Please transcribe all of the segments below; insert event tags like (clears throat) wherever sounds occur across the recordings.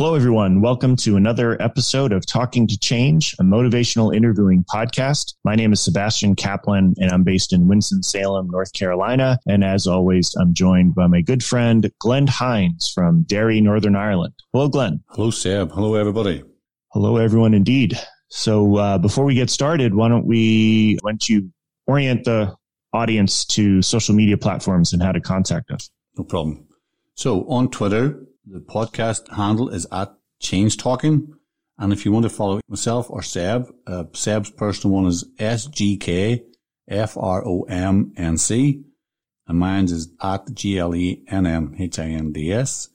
Hello, everyone. Welcome to another episode of Talking to Change, a motivational interviewing podcast. My name is Sebastian Kaplan, and I'm based in Winston-Salem, North Carolina. And as always, I'm joined by my good friend, Glenn Hinds from Derry, Northern Ireland. Hello, Glenn. Hello, Seb. Hello, everybody. Hello, everyone, indeed. So uh, before we get started, why don't we, why don't you orient the audience to social media platforms and how to contact us? No problem. So on Twitter, the podcast handle is at Change Talking. And if you want to follow myself or Seb, uh, Seb's personal one is S-G-K-F-R-O-M-N-C. And mine is at G-L-E-N-M-H-I-N-D-S.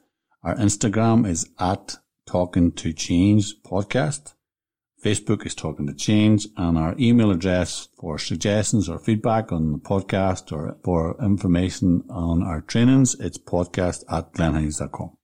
Our Instagram is at Talking to Change Podcast. Facebook is Talking to Change and our email address for suggestions or feedback on the podcast or for information on our trainings, it's podcast at glennhinds.com.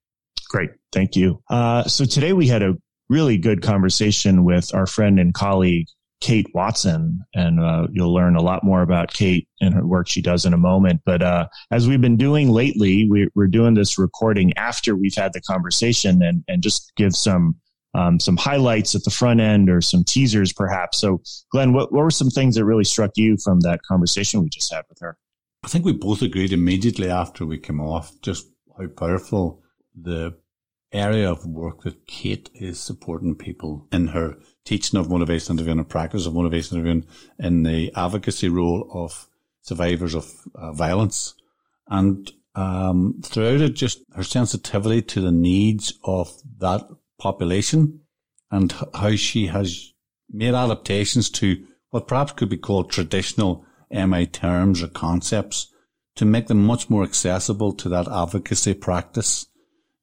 Great. Thank you. Uh, so today we had a really good conversation with our friend and colleague, Kate Watson, and uh, you'll learn a lot more about Kate and her work she does in a moment. But uh, as we've been doing lately, we, are doing this recording after we've had the conversation and, and just give some um, some highlights at the front end or some teasers perhaps. So, Glenn, what, what were some things that really struck you from that conversation we just had with her? I think we both agreed immediately after we came off just how powerful the area of work that Kate is supporting people in her teaching of motivation interviewing and practice of motivation interviewing in the advocacy role of survivors of uh, violence. And um, throughout it, just her sensitivity to the needs of that population and how she has made adaptations to what perhaps could be called traditional MI terms or concepts to make them much more accessible to that advocacy practice.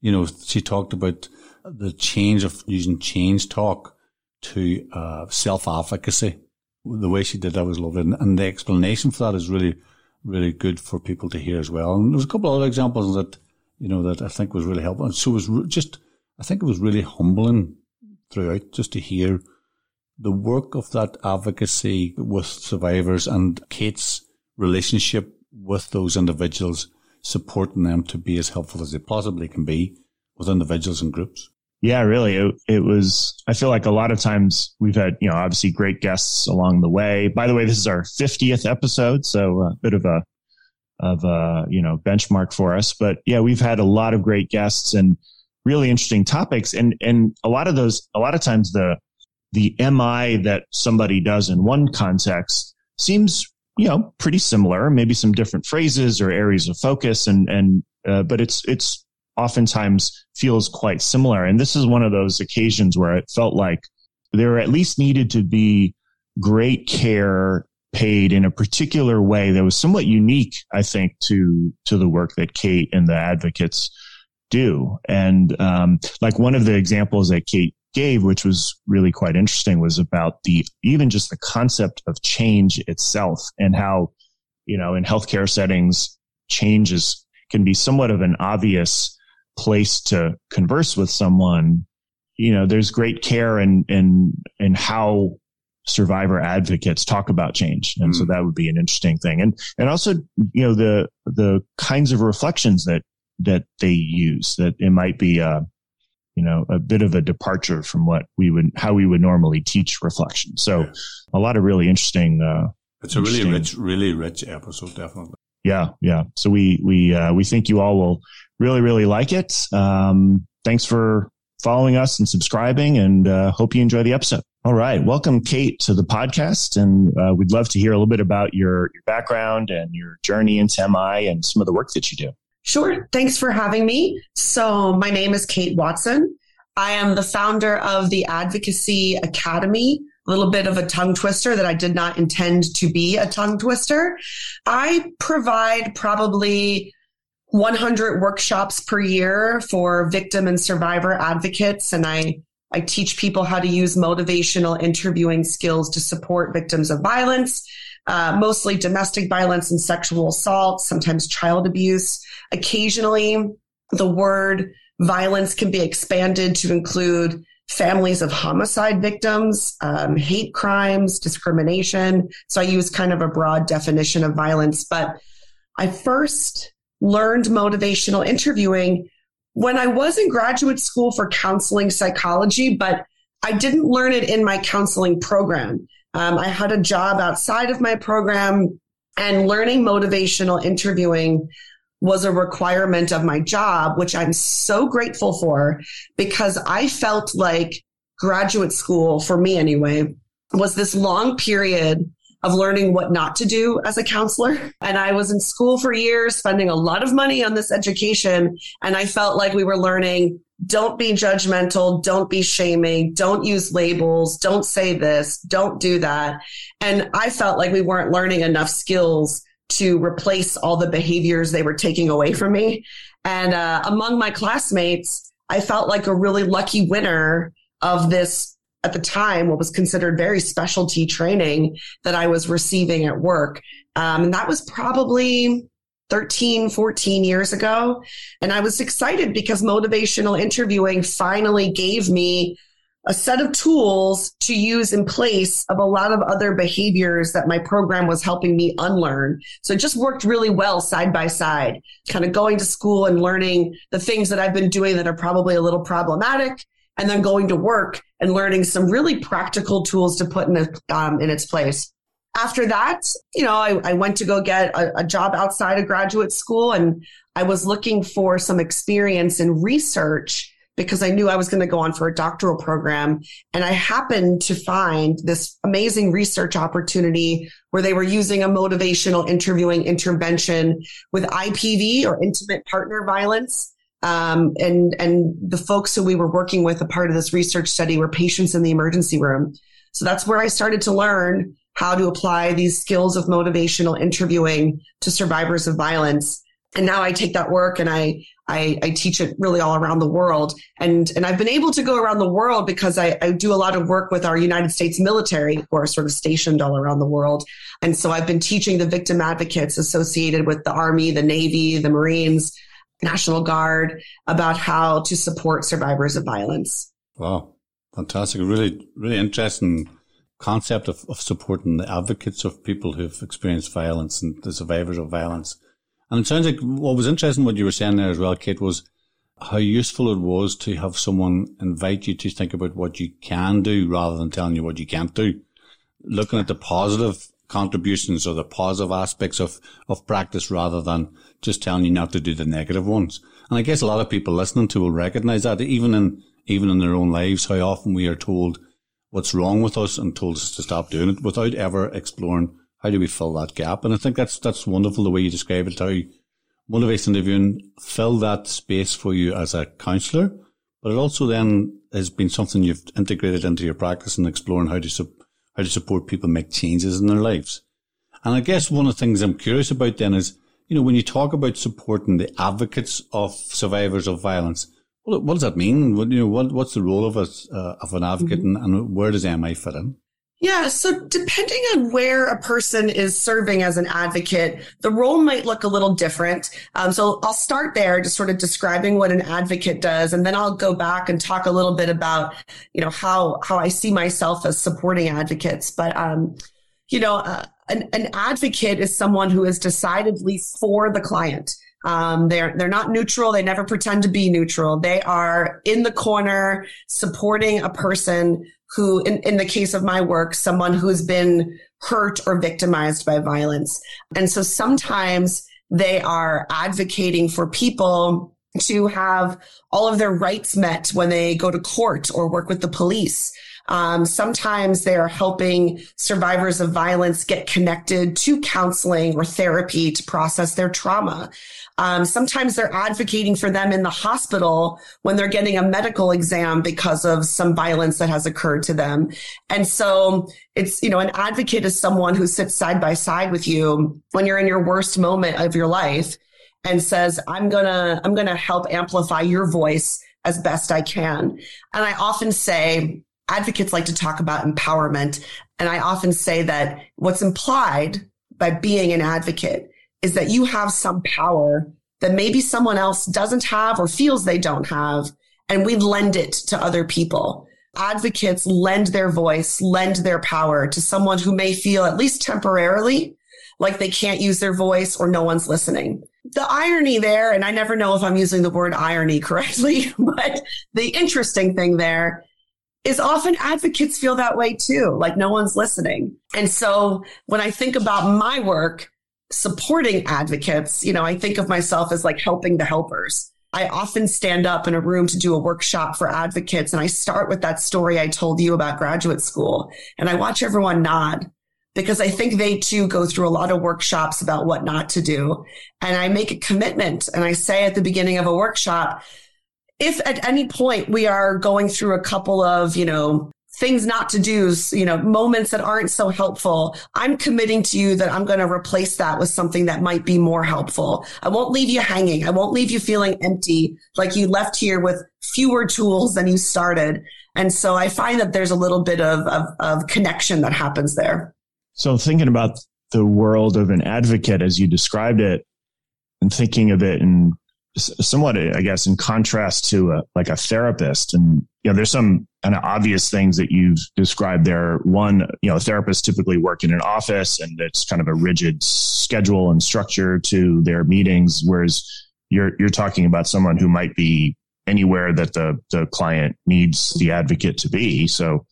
You know, she talked about the change of using change talk to uh, self advocacy. The way she did that was lovely. And the explanation for that is really, really good for people to hear as well. And there's a couple of other examples that, you know, that I think was really helpful. And so it was just I think it was really humbling throughout just to hear the work of that advocacy with survivors and Kate's relationship with those individuals, supporting them to be as helpful as they possibly can be with individuals and groups. Yeah, really. It, it, was, I feel like a lot of times we've had, you know, obviously great guests along the way. By the way, this is our 50th episode. So a bit of a, of a, you know, benchmark for us. But yeah, we've had a lot of great guests and really interesting topics. And, and a lot of those, a lot of times the, the MI that somebody does in one context seems, you know, pretty similar, maybe some different phrases or areas of focus. And, and, uh, but it's, it's oftentimes feels quite similar. And this is one of those occasions where it felt like there at least needed to be great care paid in a particular way that was somewhat unique, I think, to to the work that Kate and the advocates do. And um, like one of the examples that Kate gave, which was really quite interesting, was about the even just the concept of change itself and how, you know, in healthcare settings, changes can be somewhat of an obvious place to converse with someone. You know, there's great care in in in how survivor advocates talk about change and mm. so that would be an interesting thing and and also you know the the kinds of reflections that that they use that it might be a you know a bit of a departure from what we would how we would normally teach reflection. So yeah. a lot of really interesting uh it's a really rich really rich episode definitely. Yeah yeah. So we we uh we think you all will really really like it. Um thanks for following us and subscribing and uh, hope you enjoy the episode. All right. Welcome kate to the podcast. And uh, we'd love to hear a little bit about your your background and your journey into mi and some of the work that you do Sure. Thanks for having me. So, my name is Kate Watson. I am the founder of the Advocacy Academy, a little bit of a tongue twister that I did not intend to be a tongue twister. I provide probably 100 workshops per year for victim and survivor advocates, and I I teach people how to use motivational interviewing skills to support victims of violence, uh, mostly domestic violence and sexual assault, sometimes child abuse. Occasionally, the word violence can be expanded to include families of homicide victims, um, hate crimes, discrimination. So I use kind of a broad definition of violence. But I first learned motivational interviewing when I was in graduate school for counseling psychology, but I didn't learn it in my counseling program. Um, I had a job outside of my program and learning motivational interviewing was a requirement of my job, which I'm so grateful for because I felt like graduate school, for me anyway, was this long period of learning what not to do as a counselor. And I was in school for years, spending a lot of money on this education. And I felt like we were learning don't be judgmental. Don't be shaming. Don't use labels. Don't say this. Don't do that. And I felt like we weren't learning enough skills to replace all the behaviors they were taking away from me. And uh, among my classmates, I felt like a really lucky winner of this at the time what was considered very specialty training that I was receiving at work. Um, and that was probably 13, 14 years ago. And I was excited because motivational interviewing finally gave me a set of tools to use in place of a lot of other behaviors that my program was helping me unlearn. So it just worked really well side by side, kind of going to school and learning the things that I've been doing that are probably a little problematic and then going to work and learning some really practical tools to put in, a, um, in its place after that, you know, I, I went to go get a, a, job outside of graduate school and I was looking for some experience in research because I knew I was going to go on for a doctoral program. And I happened to find this amazing research opportunity where they were using a motivational interviewing intervention with IPV or intimate partner violence. Um, and, and the folks who we were working with, a part of this research study were patients in the emergency room. So that's where I started to learn how to apply these skills of motivational interviewing to survivors of violence. And now I take that work and I, I, I, teach it really all around the world. And, and I've been able to go around the world because I, I do a lot of work with our United States military who are sort of stationed all around the world. And so I've been teaching the victim advocates associated with the Army, the Navy, the Marines, National Guard about how to support survivors of violence. Wow. Fantastic. Really, really interesting concept of, of supporting the advocates of people who've experienced violence and the survivors of violence. And it sounds like what was interesting what you were saying there as well, Kate, was how useful it was to have someone invite you to think about what you can do rather than telling you what you can't do. Looking at the positive contributions or the positive aspects of, of practice rather than just telling you not to do the negative ones. And I guess a lot of people listening to will recognize that even in, even in their own lives, how often we are told what's wrong with us and told us to stop doing it without ever exploring how do we fill that gap. And I think that's that's wonderful the way you describe it, how motivation interviewing fill that space for you as a counsellor, but it also then has been something you've integrated into your practice and exploring how to su- how to support people make changes in their lives. And I guess one of the things I'm curious about then is, you know, when you talk about supporting the advocates of survivors of violence, what, what does that mean? What, you know, what, what's the role of a, uh, of an advocate mm-hmm. and, and where does MI fit in? Yeah. So depending on where a person is serving as an advocate, the role might look a little different. Um, so I'll start there, just sort of describing what an advocate does, and then I'll go back and talk a little bit about, you know, how how I see myself as supporting advocates. But um, you know, uh, an, an advocate is someone who is decidedly for the client. Um, they're they're not neutral. They never pretend to be neutral. They are in the corner supporting a person who, in, in the case of my work, someone who's been hurt or victimized by violence. And so sometimes they are advocating for people to have all of their rights met when they go to court or work with the police. Um, sometimes they are helping survivors of violence get connected to counseling or therapy to process their trauma. Um, sometimes they're advocating for them in the hospital when they're getting a medical exam because of some violence that has occurred to them. And so it's, you know, an advocate is someone who sits side by side with you when you're in your worst moment of your life and says, I'm gonna, I'm gonna help amplify your voice as best I can. And I often say, advocates like to talk about empowerment. And I often say that what's implied by being an advocate is that you have some power that maybe someone else doesn't have or feels they don't have. And we lend it to other people. Advocates lend their voice, lend their power to someone who may feel at least temporarily like they can't use their voice or no one's listening. the irony there, and I never know if I'm using the word irony correctly, (laughs) but the interesting thing there is often advocates feel that way too, like no one's listening. And so when I think about my work supporting advocates, you know, I think of myself as like helping the helpers. I often stand up in a room to do a workshop for advocates and I start with that story I told you about graduate school and I watch everyone nod because I think they too go through a lot of workshops about what not to do. And I make a commitment and I say at the beginning of a workshop, if at any point we are going through a couple of, you know, things not to do, you know, moments that aren't so helpful, I'm committing to you that I'm going to replace that with something that might be more helpful. I won't leave you hanging. I won't leave you feeling empty, like you left here with fewer tools than you started. And so I find that there's a little bit of, of, of connection that happens there. So thinking about the world of an advocate as you described it and thinking of it in somewhat, I guess, in contrast to a, like a therapist. And, you know, there's some kind of obvious things that you've described there. One, you know, therapists typically work in an office and it's kind of a rigid schedule and structure to their meetings. Whereas you're, you're talking about someone who might be anywhere that the, the client needs the advocate to be. So,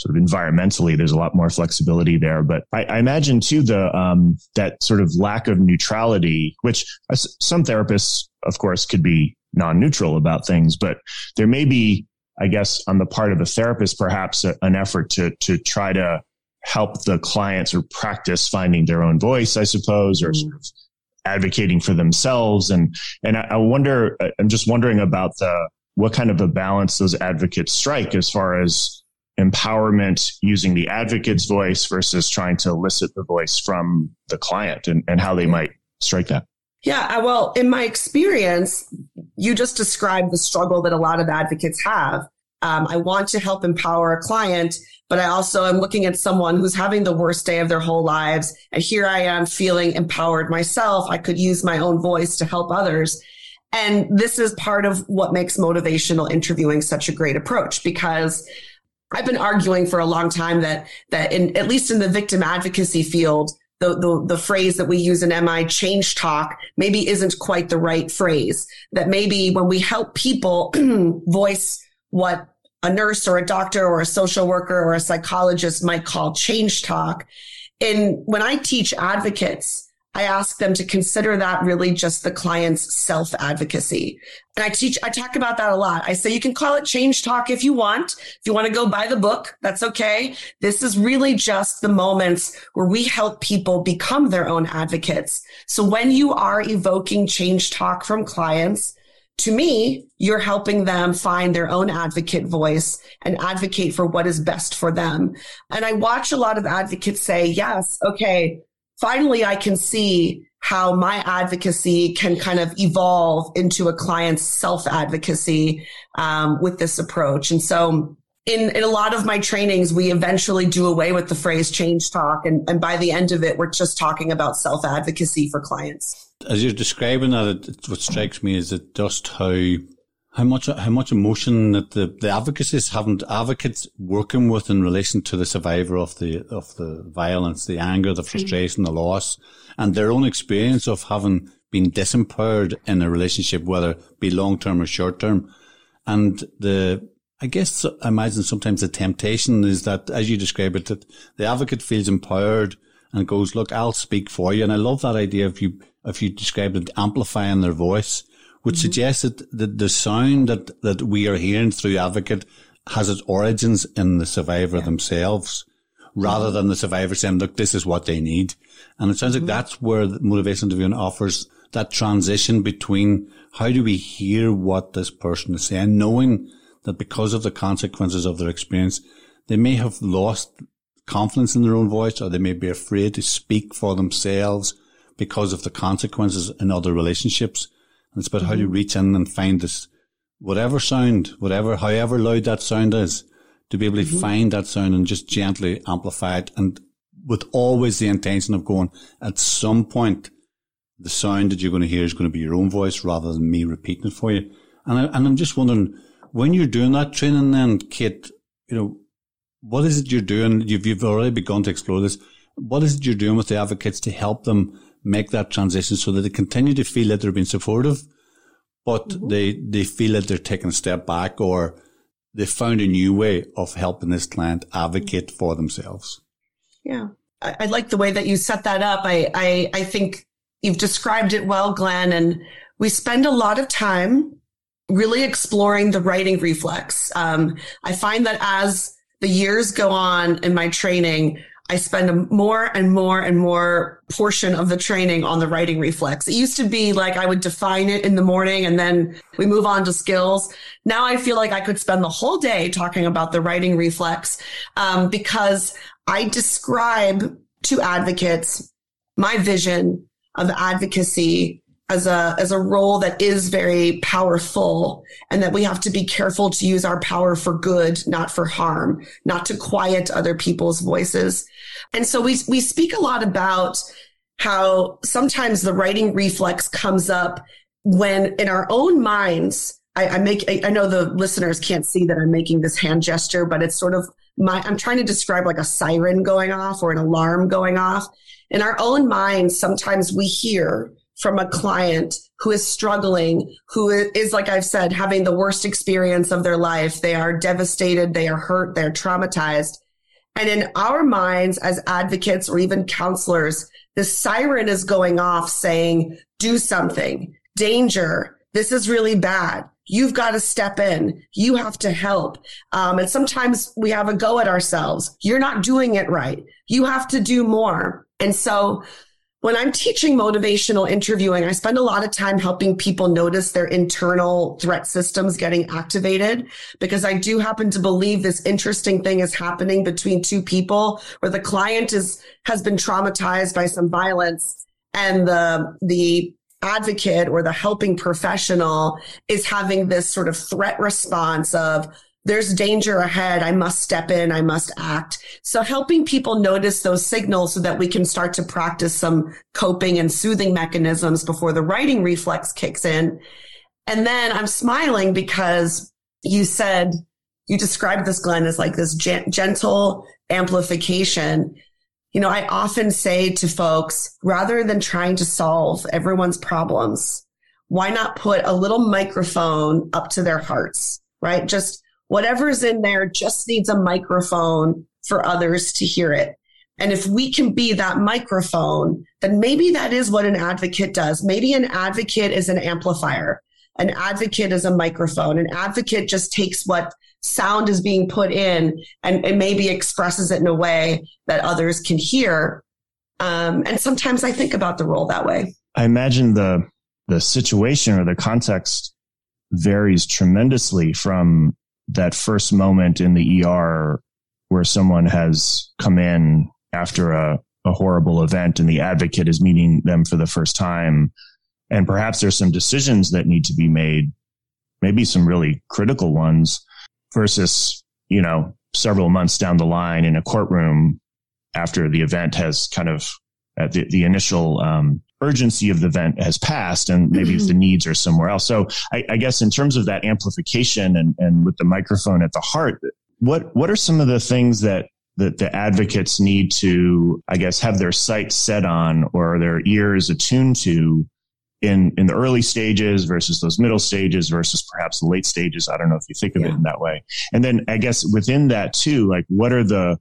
sort of environmentally, there's a lot more flexibility there. But I, I imagine too the um, that sort of lack of neutrality, which some therapists, of course, could be non-neutral about things, but there may be, I guess, on the part of a therapist, perhaps a, an effort to to try to help the clients or practice finding their own voice, I suppose, or mm. sort of advocating for themselves. And and I, I wonder, I'm just wondering about the what kind of a balance those advocates strike as far as empowerment using the advocate's voice versus trying to elicit the voice from the client and, and how they might strike that. Yeah, well, in my experience, you just described the struggle that a lot of advocates have. Um, I want to help empower a client, but I also am looking at someone who's having the worst day of their whole lives. And here I am feeling empowered myself. I could use my own voice to help others. And this is part of what makes motivational interviewing such a great approach because I've been arguing for a long time that that in at least in the victim advocacy field, the, the, the phrase that we use in MI, change talk, maybe isn't quite the right phrase. That maybe when we help people (clears throat) voice what a nurse or a doctor or a social worker or a psychologist might call change talk. And when I teach advocates, I ask them to consider that really just the client's self advocacy. And I teach, I talk about that a lot. I say you can call it change talk if you want. If you want to go buy the book, that's okay. This is really just the moments where we help people become their own advocates. So when you are evoking change talk from clients, to me, you're helping them find their own advocate voice and advocate for what is best for them. And I watch a lot of advocates say, yes, okay, finally I can see how my advocacy can kind of evolve into a client's self advocacy um, with this approach. And so in, in a lot of my trainings, we eventually do away with the phrase change talk. And, and by the end of it, we're just talking about self advocacy for clients. As you're describing that, it, what strikes me is it just how how much how much emotion that the, the advocacies haven't advocates working with in relation to the survivor of the of the violence, the anger, the frustration, the loss, and their own experience of having been disempowered in a relationship, whether it be long term or short term. And the I guess I imagine sometimes the temptation is that, as you describe it, that the advocate feels empowered and goes, "Look, I'll speak for you." And I love that idea of you if you describe it amplifying their voice which mm-hmm. suggests that the, the sound that, that we are hearing through Advocate has its origins in the survivor yeah. themselves rather mm-hmm. than the survivor saying, look, this is what they need. And it sounds mm-hmm. like that's where the motivation interviewing offers that transition between how do we hear what this person is saying, knowing that because of the consequences of their experience, they may have lost confidence in their own voice or they may be afraid to speak for themselves because of the consequences in other relationships. And it's about mm-hmm. how you reach in and find this, whatever sound, whatever, however loud that sound is, to be able to mm-hmm. find that sound and just gently amplify it. And with always the intention of going, at some point, the sound that you're going to hear is going to be your own voice rather than me repeating it for you. And, I, and I'm just wondering, when you're doing that training then, Kate, you know, what is it you're doing? You've, you've already begun to explore this. what is it you're doing with the advocates to help them make that transition so that they continue to feel that they're being supportive, but mm-hmm. they, they feel that they're taking a step back or they found a new way of helping this client advocate for themselves. Yeah. I, I like the way that you set that up. I, I, I think you've described it well, Glenn. And we spend a lot of time really exploring the righting reflex. Um, I find that as the years go on in my training, I spend a more and more and more portion of the training on the righting reflex. It used to be like I would define it in the morning and then we move on to skills. Now I feel like I could spend the whole day talking about the righting reflex um, because I describe to advocates my vision of advocacy as a as a role that is very powerful and that we have to be careful to use our power for good not for harm not to quiet other people's voices. And so we we speak a lot about how sometimes the righting reflex comes up when in our own minds I, I make I, I know the listeners can't see that I'm making this hand gesture but it's sort of my I'm trying to describe like a siren going off or an alarm going off. In our own minds sometimes we hear from a client who is struggling, who is, like I've said, having the worst experience of their life. They are devastated. They are hurt. They're traumatized. And in our minds as advocates or even counselors, the siren is going off saying, do something, danger. This is really bad. You've got to step in. You have to help. Um, and sometimes we have a go at ourselves. You're not doing it right. You have to do more. And so when I'm teaching motivational interviewing, I spend a lot of time helping people notice their internal threat systems getting activated because I do happen to believe this interesting thing is happening between two people where the client is, has been traumatized by some violence and the, the advocate or the helping professional is having this sort of threat response of, there's danger ahead. I must step in. I must act. So helping people notice those signals so that we can start to practice some coping and soothing mechanisms before the righting reflex kicks in. And then I'm smiling because you said, you described this, Glenn, as like this gentle amplification. You know, I often say to folks, rather than trying to solve everyone's problems, why not put a little microphone up to their hearts, right? Just whatever's in there just needs a microphone for others to hear it. And if we can be that microphone, then maybe that is what an advocate does. Maybe an advocate is an amplifier. An advocate is a microphone. An advocate just takes what sound is being put in and, and maybe expresses it in a way that others can hear. Um, and sometimes I think about the role that way. I imagine the the situation or the context varies tremendously from that first moment in the ER where someone has come in after a, a horrible event and the advocate is meeting them for the first time. And perhaps there's some decisions that need to be made, maybe some really critical ones versus, you know, several months down the line in a courtroom after the event has kind of at the, the initial um, urgency of the event has passed and maybe mm-hmm. the needs are somewhere else. So I, I, guess in terms of that amplification and, and with the microphone at the heart, what, what are some of the things that that the advocates need to, I guess, have their sights set on or their ears attuned to in, in the early stages versus those middle stages versus perhaps the late stages. I don't know if you think of yeah. it in that way. And then I guess within that too, like what are the,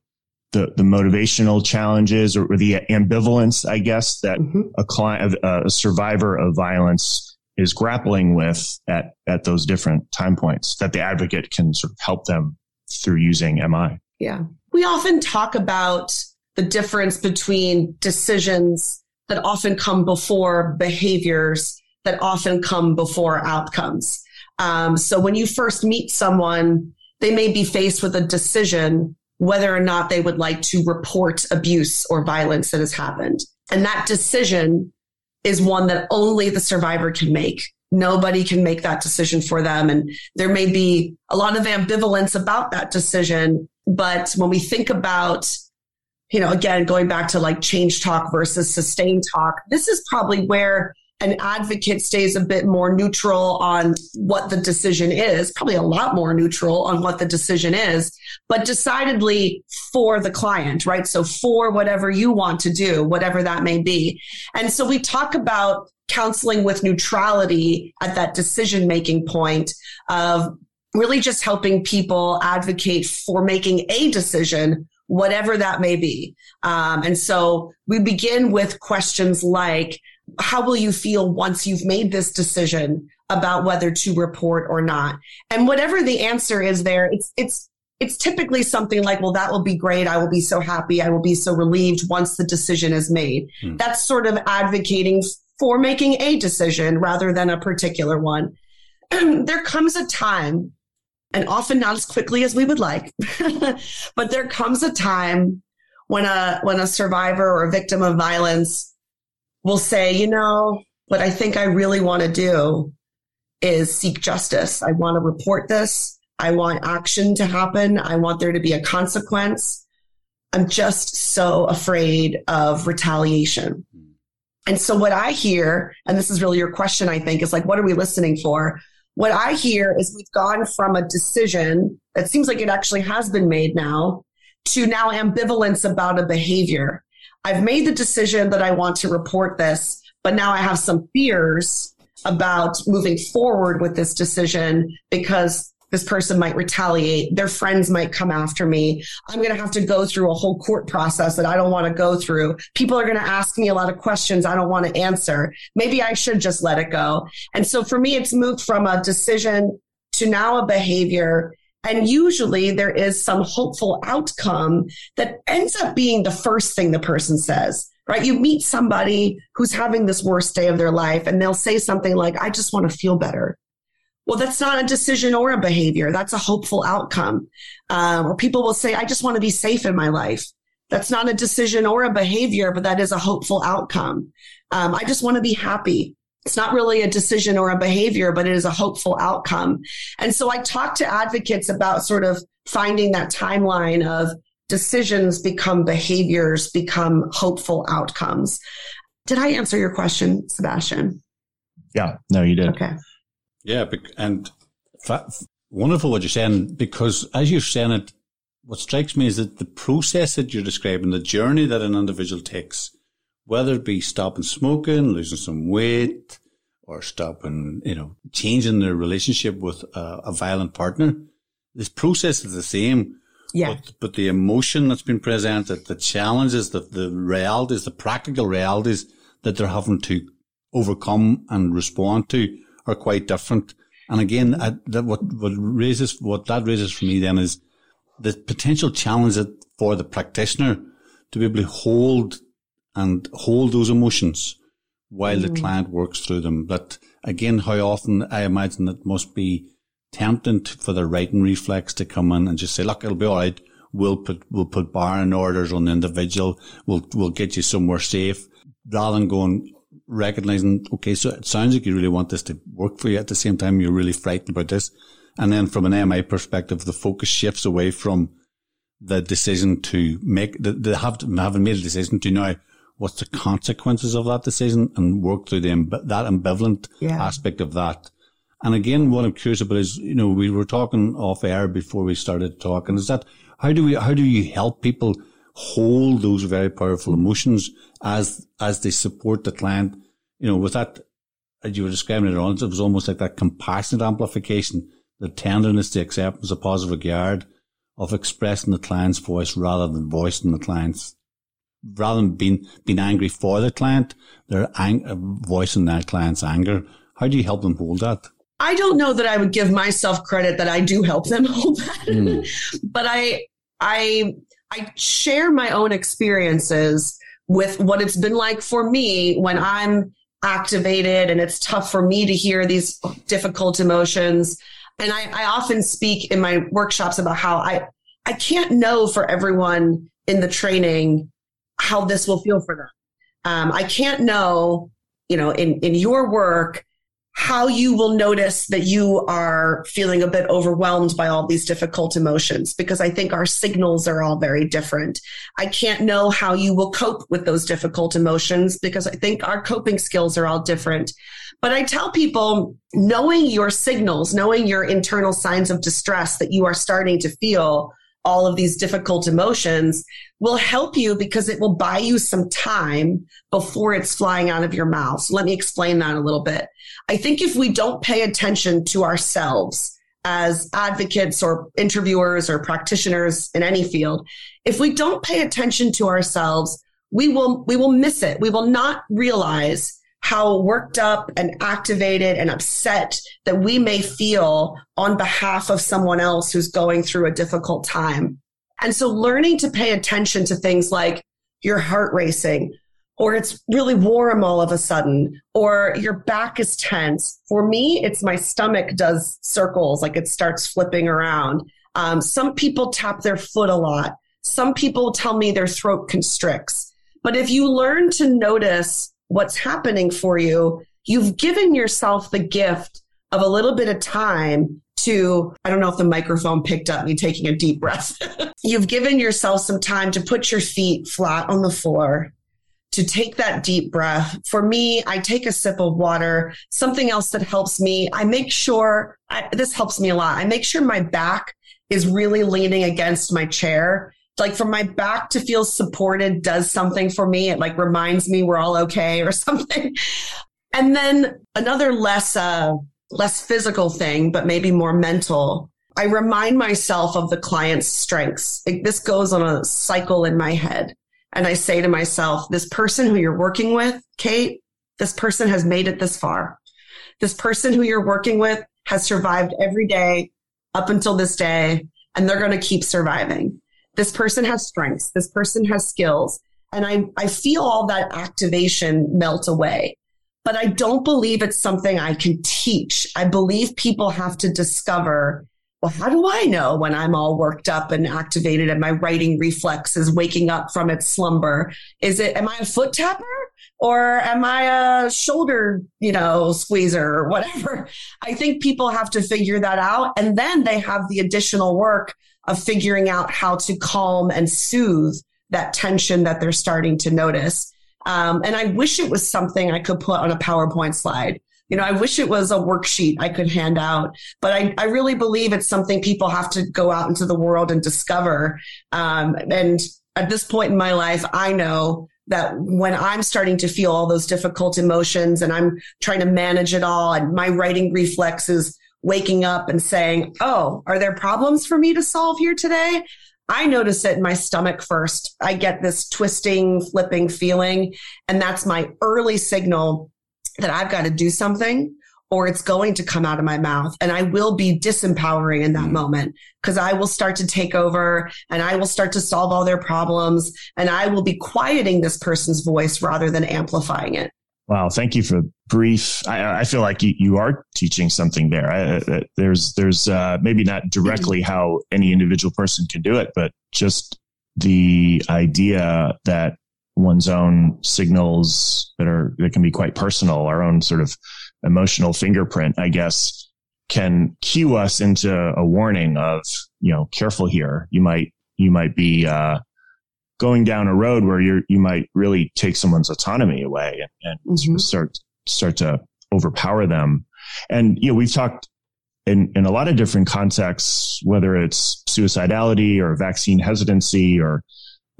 the, the motivational challenges or, or the ambivalence, I guess, that mm-hmm. a client, a survivor of violence is grappling with at, at those different time points that the advocate can sort of help them through using MI. Yeah. We often talk about the difference between decisions that often come before behaviors that often come before outcomes. Um, so when you first meet someone, they may be faced with a decision whether or not they would like to report abuse or violence that has happened. And that decision is one that only the survivor can make. Nobody can make that decision for them. And there may be a lot of ambivalence about that decision. But when we think about, you know, again, going back to like change talk versus sustain talk, this is probably where an advocate stays a bit more neutral on what the decision is, probably a lot more neutral on what the decision is, but decidedly for the client, right? So for whatever you want to do, whatever that may be. And so we talk about counseling with neutrality at that decision making point of really just helping people advocate for making a decision whatever that may be. Um, and so we begin with questions like, how will you feel once you've made this decision about whether to report or not? And whatever the answer is there, it's, it's, it's typically something like, well, that will be great. I will be so happy. I will be so relieved once the decision is made. Hmm. That's sort of advocating for making a decision rather than a particular one. (clears throat) there comes a time and often not as quickly as we would like. (laughs) but there comes a time when a when a survivor or a victim of violence will say, you know, what I think I really want to do is seek justice. I want to report this. I want action to happen. I want there to be a consequence. I'm just so afraid of retaliation. And so what I hear, and this is really your question, I think, is like, what are we listening for? What I hear is we've gone from a decision that seems like it actually has been made now to now ambivalence about a behavior. I've made the decision that I want to report this, but now I have some fears about moving forward with this decision because this person might retaliate. Their friends might come after me. I'm going to have to go through a whole court process that I don't want to go through. People are going to ask me a lot of questions I don't want to answer. Maybe I should just let it go. And so for me, it's moved from a decision to now a behavior. And usually there is some hopeful outcome that ends up being the first thing the person says right? You meet somebody who's having this worst day of their life and they'll say something like, I just want to feel better. Well, that's not a decision or a behavior. That's a hopeful outcome. Um, or people will say, I just want to be safe in my life. That's not a decision or a behavior, but that is a hopeful outcome. Um, I just want to be happy. It's not really a decision or a behavior, but it is a hopeful outcome. And so I talk to advocates about sort of finding that timeline of decisions become behaviors, become hopeful outcomes. Did I answer your question, Sebastian? Yeah, no, you did. Okay. Yeah, and wonderful what you're saying because as you're saying it, what strikes me is that the process that you're describing, the journey that an individual takes, whether it be stopping smoking, losing some weight, or stopping, you know, changing their relationship with a, a violent partner, this process is the same. Yeah. But, but the emotion that's been presented, the challenges, the, the realities, the practical realities that they're having to overcome and respond to are quite different. And again, I, that what, what raises, what that raises for me then is the potential challenge for the practitioner to be able to hold and hold those emotions while mm. the client works through them. But again, how often I imagine it must be tempting for the righting reflex to come in and just say, look, it'll be all right. We'll put, we'll put barring orders on the individual. We'll, we'll get you somewhere safe rather than going, recognizing, okay, so it sounds like you really want this to work for you. At the same time, you're really frightened about this. And then from an AMI perspective, the focus shifts away from the decision to make, the, the have to, having made a decision to now what's the consequences of that decision and work through the, that ambivalent yeah. aspect of that. And again, what I'm curious about is, you know, we were talking off air before we started talking is that how do we, how do you help people hold those very powerful emotions as as they support the client. You know, with that, as you were describing it on, it was almost like that compassionate amplification, the tenderness, the acceptance, the positive regard of expressing the client's voice rather than voicing the client's. Rather than being being angry for the client, they're ang- uh, voicing that client's anger. How do you help them hold that? I don't know that I would give myself credit that I do help them (laughs) hold that, mm. but I I I share my own experiences with what it's been like for me when I'm activated and it's tough for me to hear these difficult emotions. And I, I often speak in my workshops about how I, I can't know for everyone in the training how this will feel for them. Um, I can't know, you know, in, in your work, how you will notice that you are feeling a bit overwhelmed by all these difficult emotions because I think our signals are all very different. I can't know how you will cope with those difficult emotions because I think our coping skills are all different. But I tell people knowing your signals, knowing your internal signs of distress that you are starting to feel all of these difficult emotions will help you because it will buy you some time before it's flying out of your mouth. So let me explain that a little bit. I think if we don't pay attention to ourselves as advocates or interviewers or practitioners in any field, if we don't pay attention to ourselves, we will, we will miss it. We will not realize how worked up and activated and upset that we may feel on behalf of someone else who's going through a difficult time. And so learning to pay attention to things like your heart racing, or it's really warm all of a sudden, or your back is tense. For me, it's my stomach does circles, like it starts flipping around. Um, some people tap their foot a lot. Some people tell me their throat constricts. But if you learn to notice what's happening for you, you've given yourself the gift of a little bit of time to, I don't know if the microphone picked up me taking a deep breath. (laughs) you've given yourself some time to put your feet flat on the floor, to take that deep breath. For me, I take a sip of water. Something else that helps me, I make sure I, this helps me a lot. I make sure my back is really leaning against my chair like for my back to feel supported does something for me. It like reminds me we're all okay or (laughs) something. And then another less, uh, less physical thing, but maybe more mental. I remind myself of the client's strengths. It, this goes on a cycle in my head. And I say to myself, this person who you're working with, Kate, this person has made it this far. This person who you're working with has survived every day up until this day, and they're going to keep surviving. This person has strengths. This person has skills. And I, I feel all that activation melt away. But I don't believe it's something I can teach. I believe people have to discover well, how do I know when I'm all worked up and activated and my righting reflex is waking up from its slumber? Is it, am I a foot tapper or am I a shoulder, you know, squeezer or (laughs) whatever? I think people have to figure that out. And then they have the additional work of figuring out how to calm and soothe that tension that they're starting to notice. Um, and I wish it was something I could put on a PowerPoint slide. You know, I wish it was a worksheet I could hand out, but I, I really believe it's something people have to go out into the world and discover. Um, and at this point in my life, I know that when I'm starting to feel all those difficult emotions and I'm trying to manage it all and my righting reflexes waking up and saying, Oh, are there problems for me to solve here today? I notice it in my stomach first. I get this twisting, flipping feeling. And that's my early signal that I've got to do something or it's going to come out of my mouth. And I will be disempowering in that mm. moment because I will start to take over and I will start to solve all their problems and I will be quieting this person's voice rather than amplifying it. Wow, thank you for brief. I, I feel like you, you are teaching something there. I, there's there's uh, maybe not directly how any individual person can do it, but just the idea that one's own signals that are that can be quite personal, our own sort of emotional fingerprint, I guess, can cue us into a warning of you know careful here. You might you might be uh, going down a road where you you might really take someone's autonomy away and, and mm-hmm. start start to overpower them. And you know, we've talked in in a lot of different contexts, whether it's suicidality or vaccine hesitancy or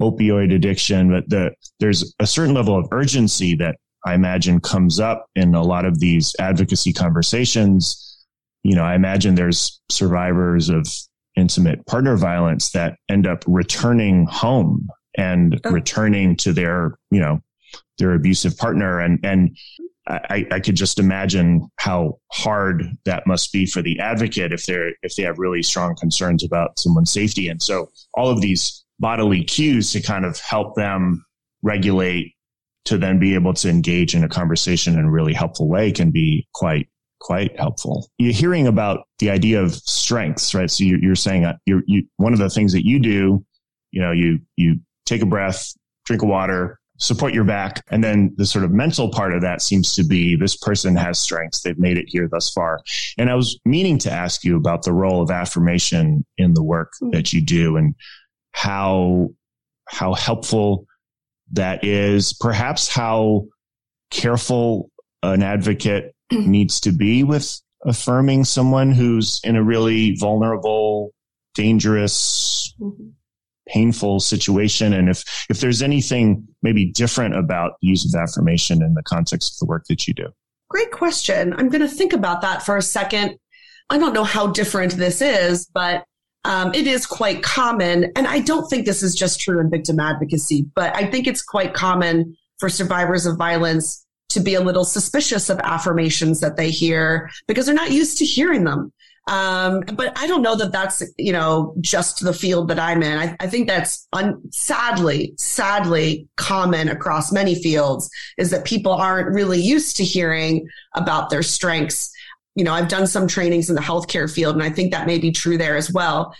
opioid addiction, but the, there's a certain level of urgency that I imagine comes up in a lot of these advocacy conversations. You know, I imagine there's survivors of intimate partner violence that end up returning home and oh. returning to their, you know, their abusive partner. And, and I, I could just imagine how hard that must be for the advocate if they're, if they have really strong concerns about someone's safety. And so all of these bodily cues to kind of help them regulate to then be able to engage in a conversation in a really helpful way can be quite quite helpful. You're hearing about the idea of strengths, right? So you're, you're saying uh, you're, you, one of the things that you do, you know, you, you take a breath, drink a water, support your back. And then the sort of mental part of that seems to be this person has strengths. They've made it here thus far. And I was meaning to ask you about the role of affirmation in the work mm-hmm. that you do and how, how helpful that is, perhaps how careful an advocate (clears throat) needs to be with affirming someone who's in a really vulnerable, dangerous, mm-hmm painful situation. And if if there's anything maybe different about the use of affirmation in the context of the work that you do. Great question. I'm going to think about that for a second. I don't know how different this is but um, it is quite common. And i don't think this is just true in victim advocacy but i think it's quite common for survivors of violence to be a little suspicious of affirmations that they hear because they're not used to hearing them um, but I don't know that that's, you know, just the field that I'm in. I, I think that's un- sadly, sadly common across many fields is that people aren't really used to hearing about their strengths. You know, I've done some trainings in the healthcare field and I think that may be true there as well.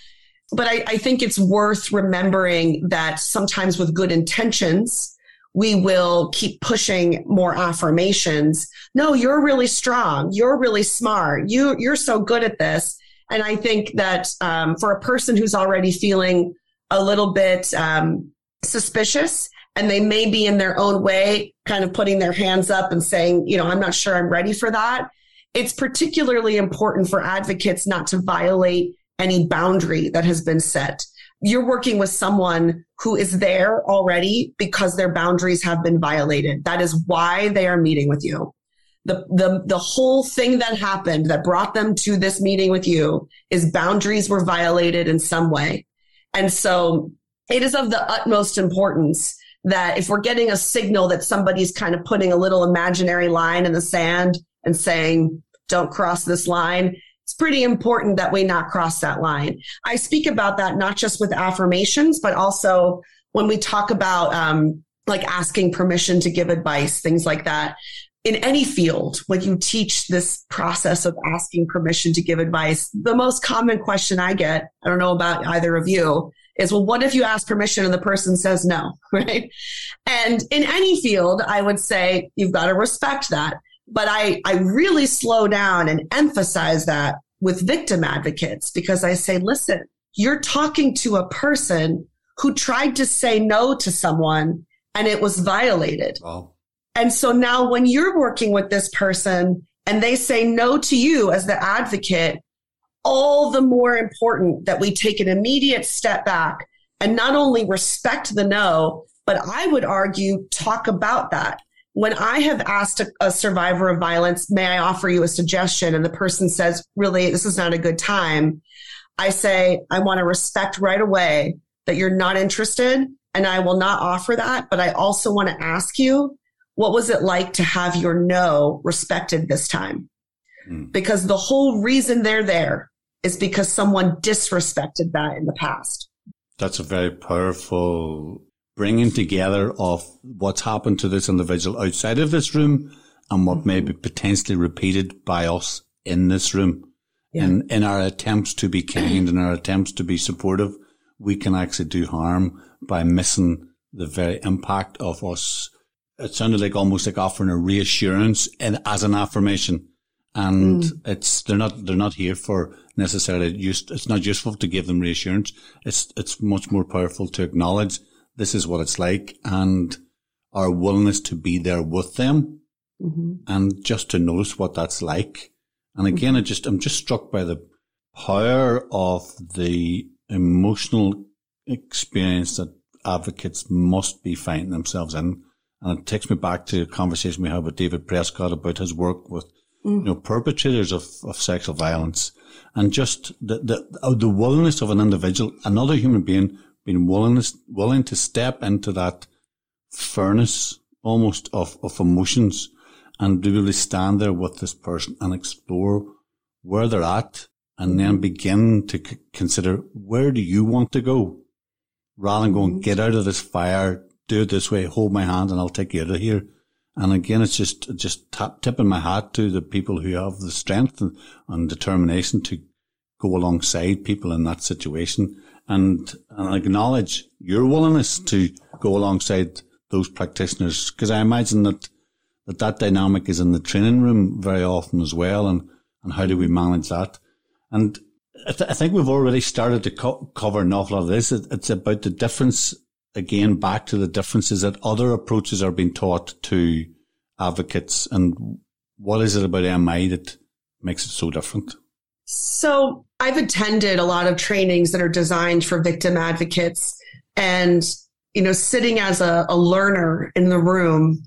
But I, I think it's worth remembering that sometimes with good intentions, we will keep pushing more affirmations. No, you're really strong. You're really smart. You, you're so good at this. And I think that um, for a person who's already feeling a little bit um, suspicious and they may be in their own way, kind of putting their hands up and saying, you know, I'm not sure I'm ready for that. It's particularly important for advocates not to violate any boundary that has been set you're working with someone who is there already because their boundaries have been violated. That is why they are meeting with you. The, the, the whole thing that happened that brought them to this meeting with you is boundaries were violated in some way. And so it is of the utmost importance that if we're getting a signal that somebody's kind of putting a little imaginary line in the sand and saying, don't cross this line, it's pretty important that we not cross that line. I speak about that not just with affirmations, but also when we talk about um, like asking permission to give advice, things like that. In any field, when you teach this process of asking permission to give advice, the most common question I get, I don't know about either of you, is, well, what if you ask permission and the person says no, (laughs) right? And in any field, I would say you've got to respect that. But I, I really slow down and emphasize that with victim advocates because I say, listen, you're talking to a person who tried to say no to someone and it was violated. Wow. And so now when you're working with this person and they say no to you as the advocate, all the more important that we take an immediate step back and not only respect the no, but I would argue talk about that when I have asked a, a, survivor of violence, may I offer you a suggestion? And the person says, really, this is not a good time. I say, I want to respect right away that you're not interested and I will not offer that. But I also want to ask you, what was it like to have your no respected this time? Mm. Because the whole reason they're there is because someone disrespected that in the past. That's a very powerful bringing together of what's happened to this individual outside of this room and what mm-hmm. may be potentially repeated by us in this room. Yeah. In, in our attempts to be kind and our attempts to be supportive, we can actually do harm by missing the very impact of us. It sounded like almost like offering a reassurance and as an affirmation. And mm. it's, they're not, they're not here for necessarily use. It's not useful to give them reassurance. It's, it's much more powerful to acknowledge this is what it's like and our willingness to be there with them mm-hmm. and just to notice what that's like. And again, mm-hmm. I just, I'm just struck by the power of the emotional experience that advocates must be finding themselves in. And it takes me back to a conversation we had with David Prescott about his work with, mm. you know, perpetrators of, of sexual violence and just the, the, the willingness of an individual, another human being being willingness, willing to step into that furnace almost of, of emotions and really stand there with this person and explore where they're at and then begin to c- consider where do you want to go rather than going, get out of this fire, do it this way, hold my hand and I'll take you out of here. And again, it's just, just tap, tipping my hat to the people who have the strength and, and determination to go alongside people in that situation and, and acknowledge your willingness to go alongside those practitioners? Because I imagine that, that that dynamic is in the training room very often as well. And, and how do we manage that? And I, th- I think we've already started to co- cover an awful lot of this. It, it's about the difference, again, back to the differences that other approaches are being taught to advocates. And what is it about MI that makes it so different? So I've attended a lot of trainings that are designed for victim advocates and, you know, sitting as a, a learner in the room,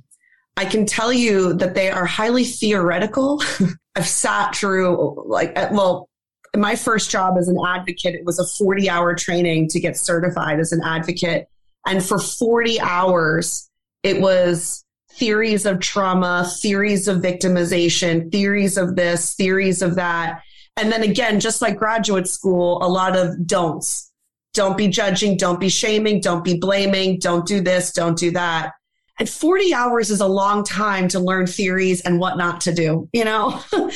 I can tell you that they are highly theoretical. (laughs) I've sat through like, well, my first job as an advocate, it was a 40 hour training to get certified as an advocate. And for 40 hours, it was theories of trauma, theories of victimization, theories of this, theories of that. And then again, just like graduate school, a lot of don'ts. Don't be judging, don't be shaming, don't be blaming, don't do this, don't do that. And 40 hours is a long time to learn theories and what not to do, you know? (laughs) and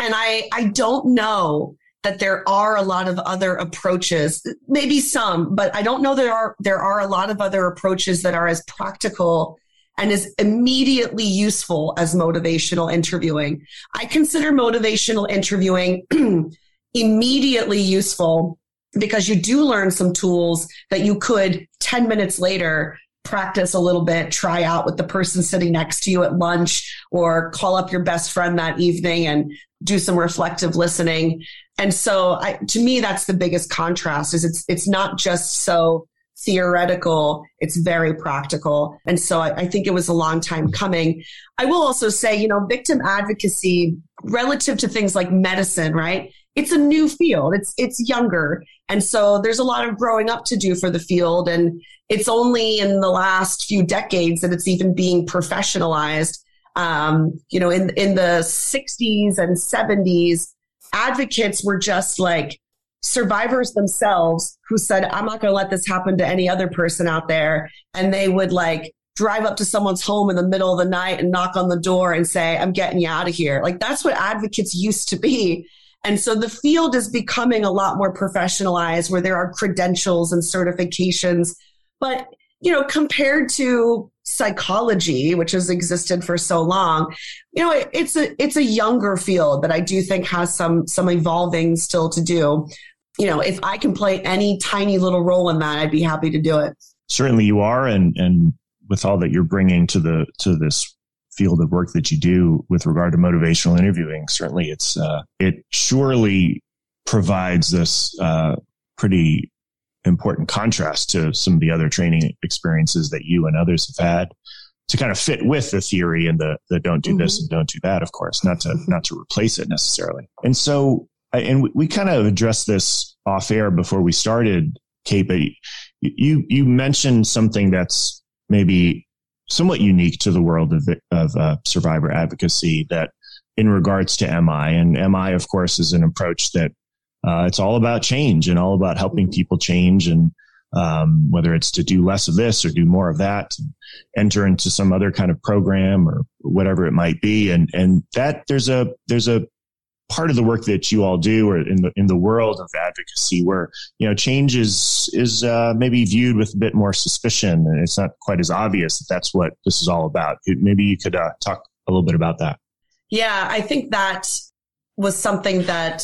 I, I don't know that there are a lot of other approaches, maybe some, but I don't know there are, there are a lot of other approaches that are as practical and is immediately useful as motivational interviewing. I consider motivational interviewing (clears throat) immediately useful because you do learn some tools that you could 10 minutes later practice a little bit, try out with the person sitting next to you at lunch or call up your best friend that evening and do some reflective listening. And so I, to me, that's the biggest contrast is it's, it's not just so theoretical. It's very practical. And so I, I, think it was a long time coming. I will also say, you know, victim advocacy relative to things like medicine, right? It's a new field. It's, it's younger. And so there's a lot of growing up to do for the field. And it's only in the last few decades that it's even being professionalized. Um, you know, in, in the 60s and 70s, advocates were just like survivors themselves who said, I'm not going to let this happen to any other person out there. And they would like drive up to someone's home in the middle of the night and knock on the door and say, I'm getting you out of here. Like that's what advocates used to be. And so the field is becoming a lot more professionalized where there are credentials and certifications. But, you know, compared to psychology, which has existed for so long, you know, it, it's a it's a younger field that I do think has some some evolving still to do you know, if I can play any tiny little role in that, I'd be happy to do it. Certainly you are. And, and with all that you're bringing to the, to this field of work that you do with regard to motivational interviewing, certainly it's, uh, it surely provides this, uh, pretty important contrast to some of the other training experiences that you and others have had to kind of fit with the theory and the, the don't do mm-hmm. this and don't do that, of course, not to, (laughs) not to replace it necessarily. And so and we, we kind of addressed this off air before we started, Kate, but you, you mentioned something that's maybe somewhat unique to the world of, of uh, survivor advocacy that in regards to MI and MI, of course, is an approach that uh, it's all about change and all about helping people change and um, whether it's to do less of this or do more of that, enter into some other kind of program or whatever it might be. And, and that there's a, there's a part of the work that you all do or in the in the world of advocacy where you know change is is uh, maybe viewed with a bit more suspicion. And it's not quite as obvious that that's what this is all about. Maybe you could uh, talk a little bit about that. Yeah i think that was something that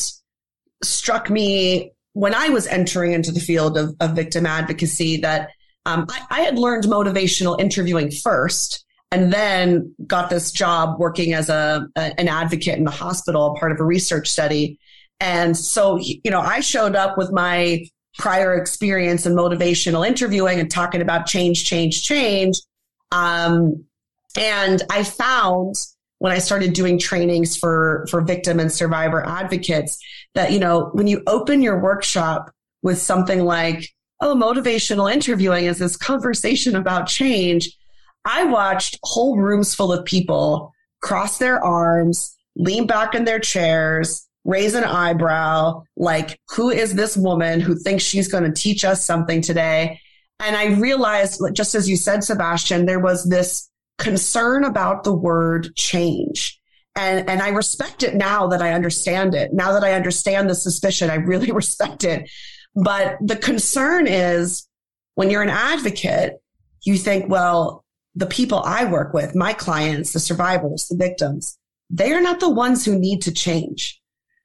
struck me when i was entering into the field of, of victim advocacy that um, I, I had learned motivational interviewing first and then got this job working as a, a, an advocate in the hospital, part of a research study. And so, you know, I showed up with my prior experience in motivational interviewing and talking about change, change, change. Um, and I found when I started doing trainings for, for victim and survivor advocates that, you know, when you open your workshop with something like, oh, motivational interviewing is this conversation about change, I watched whole rooms full of people cross their arms, lean back in their chairs, raise an eyebrow, like, who is this woman who thinks she's going to teach us something today? And I realized, just as you said, Sebastian, there was this concern about the word change. And, and I respect it now that I understand it. Now that I understand the suspicion, I really (laughs) respect it. But the concern is when you're an advocate, you think, well, the people I work with, my clients, the survivors, the victims, they are not the ones who need to change.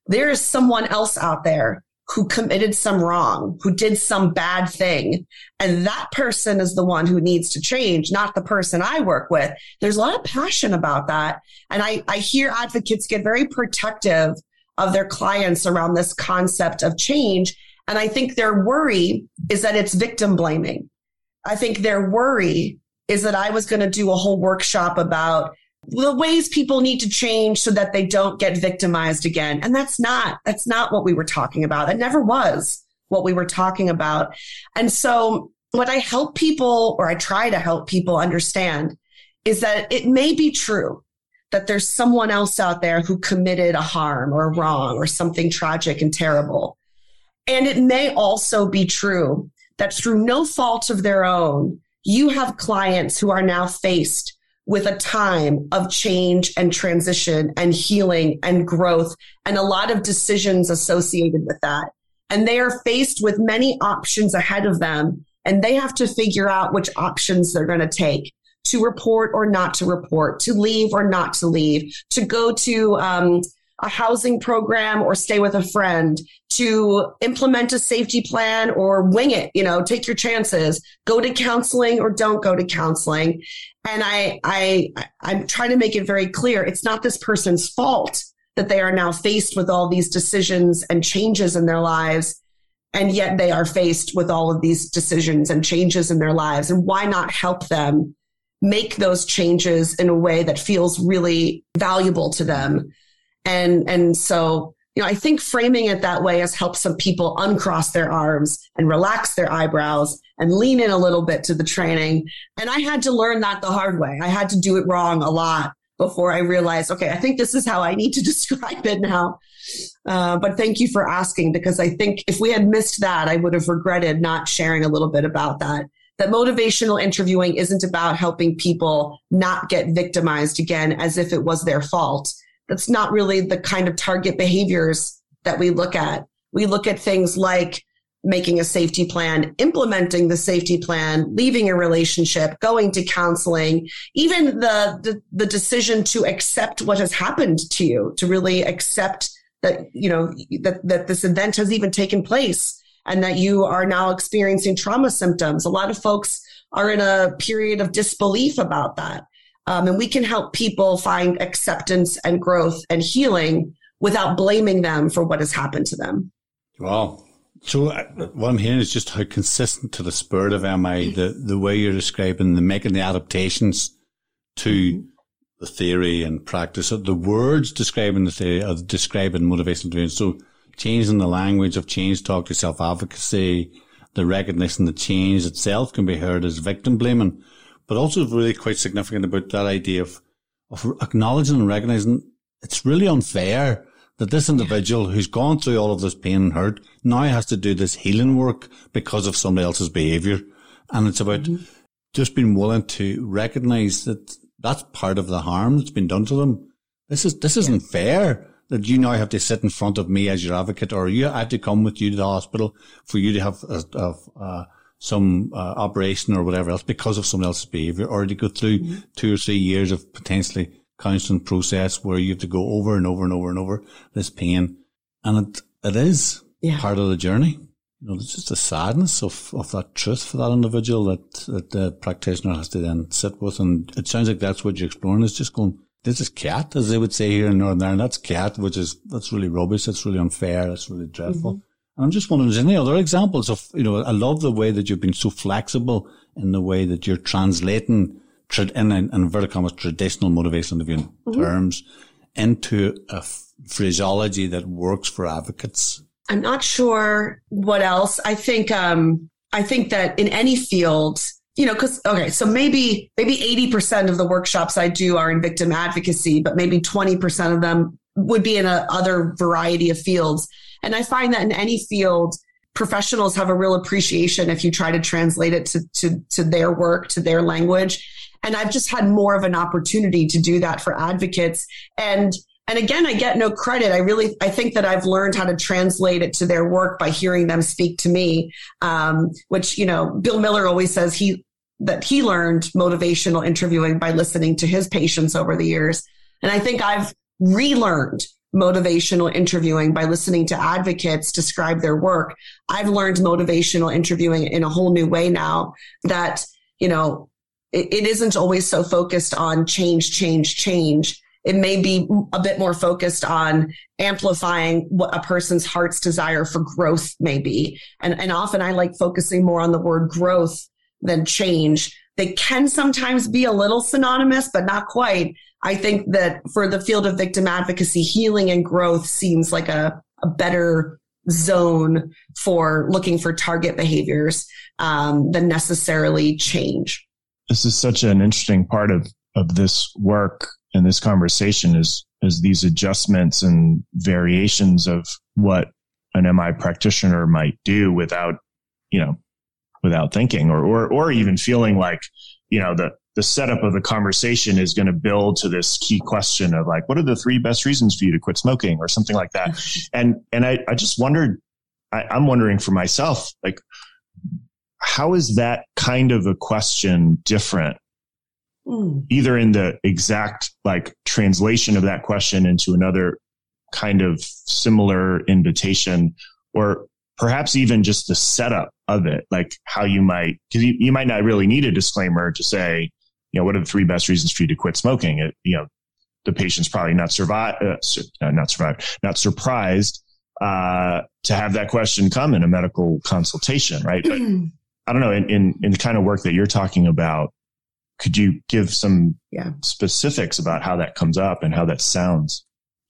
There is someone else out there who committed some wrong, who did some bad thing. And that person is the one who needs to change, not the person I work with. There's a lot of passion about that. And I, I hear advocates get very protective of their clients around this concept of change. And I think their worry is that it's victim blaming. I think their worry is that I was going to do a whole workshop about the ways people need to change so that they don't get victimized again. And that's not, that's not what we were talking about. It never was what we were talking about. And so what I help people or I try to help people understand is that it may be true that there's someone else out there who committed a harm or a wrong or something tragic and terrible. And it may also be true that through no fault of their own, you have clients who are now faced with a time of change and transition and healing and growth and a lot of decisions associated with that. And they are faced with many options ahead of them and they have to figure out which options they're going to take to report or not to report, to leave or not to leave, to go to um, a housing program or stay with a friend, to implement a safety plan or wing it, you know, take your chances, go to counseling or don't go to counseling. And I, I, I'm trying to make it very clear. It's not this person's fault that they are now faced with all these decisions and changes in their lives. And yet they are faced with all of these decisions and changes in their lives. And why not help them make those changes in a way that feels really valuable to them? And, and so, you know, I think framing it that way has helped some people uncross their arms and relax their eyebrows and lean in a little bit to the training. And I had to learn that the hard way. I had to do it wrong a lot before I realized, okay, I think this is how I need to (laughs) describe it now. Uh, but thank you for asking because I think if we had missed that, I would have regretted not sharing a little bit about that. That motivational interviewing isn't about helping people not get victimized again as if it was their fault that's not really the kind of target behaviors that we look at. We look at things like making a safety plan, implementing the safety plan, leaving a relationship, going to counseling, even the, the, the decision to accept what has happened to you, to really accept that, you know, that, that this event has even taken place and that you are now experiencing trauma symptoms. A lot of folks are in a period of disbelief about that. Um, and we can help people find acceptance and growth and healing without blaming them for what has happened to them. Wow. So uh, what I'm hearing is just how consistent to the spirit of MI, the, the way you're describing the making the adaptations to the theory and practice of the words describing the theory of describing motivational training. So changing the language of change talk to self advocacy, the recognition that change itself can be heard as victim blaming but also really quite significant about that idea of, of acknowledging and recognizing it's really unfair that this individual who's gone through all of this pain and hurt now has to do this healing work because of somebody else's behavior. And it's about mm-hmm. just being willing to recognize that that's part of the harm that's been done to them. This is, this isn't fair that you now have to sit in front of me as your advocate or you have to come with you to the hospital for you to have a, a, a some uh, operation or whatever else because of someone else's behavior, or to go through mm-hmm. two or three years of potentially counseling process where you have to go over and over and over and over this pain. And it, it is yeah. part of the journey. You know, it's just the sadness of, of that truth for that individual that, that the practitioner has to then sit with. And it sounds like that's what you're exploring is just going, this is cat, as they would say here in Northern Ireland. That's cat, which is, that's really rubbish. That's really unfair. That's really dreadful. Mm-hmm. I'm just wondering, is there any other examples of, you know, I love the way that you've been so flexible in the way that you're translating in, in inverted commas traditional motivational interviewing mm-hmm. terms into a phraseology that works for advocates. I'm not sure what else. I think, um, I think that in any field, you know, cause, okay, so maybe, maybe 80% of the workshops I do are in victim advocacy, but maybe 20% of them would be in a other variety of fields. And I find that in any field, professionals have a real appreciation if you try to translate it to, to, to their work, to their language. And I've just had more of an opportunity to do that for advocates. And and again, I get no credit. I really, I think that I've learned how to translate it to their work by hearing them speak to me. Um, which, you know, Bill Miller always says he, that he learned motivational interviewing by listening to his patients over the years. And I think I've relearned motivational interviewing by listening to advocates describe their work. I've learned motivational interviewing in a whole new way now that, you know, it, it isn't always so focused on change, change, change. It may be a bit more focused on amplifying what a person's heart's desire for growth may be. And, and often I like focusing more on the word growth than change. They can sometimes be a little synonymous, but not quite. I think that for the field of victim advocacy, healing and growth seems like a, a better zone for looking for target behaviors um, than necessarily change. This is such an interesting part of, of this work and this conversation is, is these adjustments and variations of what an MI practitioner might do without, you know, without thinking or, or, or even feeling like, you know, the, the setup of the conversation is going to build to this key question of like, what are the three best reasons for you to quit smoking or something like that? (laughs) and, and I, I just wondered, I, I'm wondering for myself, like, how is that kind of a question different? Mm. Either in the exact like translation of that question into another kind of similar invitation or perhaps even just the setup of it, like how you might, because you, you might not really need a disclaimer to say, you know, what are the three best reasons for you to quit smoking? It, you know, the patient's probably not survive, uh, uh, not survive, not surprised uh, to have that question come in a medical consultation, right? But (clears throat) I don't know, in, in, in the kind of work that you're talking about, could you give some yeah. specifics about how that comes up and how that sounds?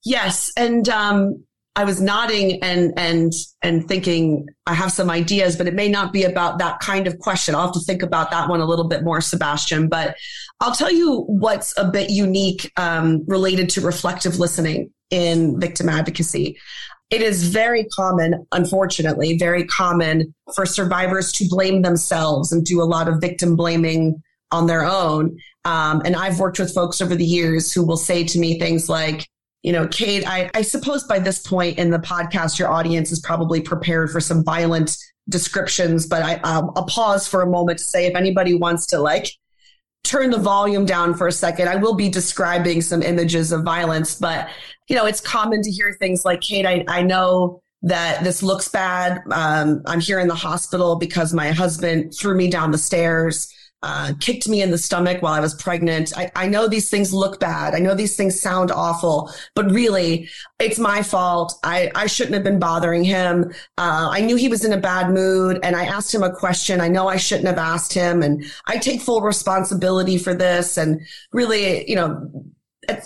Yes, and um, I was nodding and and and thinking I have some ideas, but it may not be about that kind of question. I'll have to think about that one a little bit more, Sebastian. But I'll tell you what's a bit unique um, related to reflective listening in victim advocacy. It is very common, unfortunately, very common for survivors to blame themselves and do a lot of victim blaming on their own. Um, and I've worked with folks over the years who will say to me things like, you know, Kate, I, I suppose by this point in the podcast, your audience is probably prepared for some violent descriptions, but I, um, I'll pause for a moment to say if anybody wants to like turn the volume down for a second, I will be describing some images of violence, but you know, it's common to hear things like, Kate, I, I know that this looks bad. Um, I'm here in the hospital because my husband threw me down the stairs uh, kicked me in the stomach while I was pregnant. I, I know these things look bad. I know these things sound awful, but really, it's my fault. I, I shouldn't have been bothering him. Uh, I knew he was in a bad mood and I asked him a question. I know I shouldn't have asked him and I take full responsibility for this. And really, you know,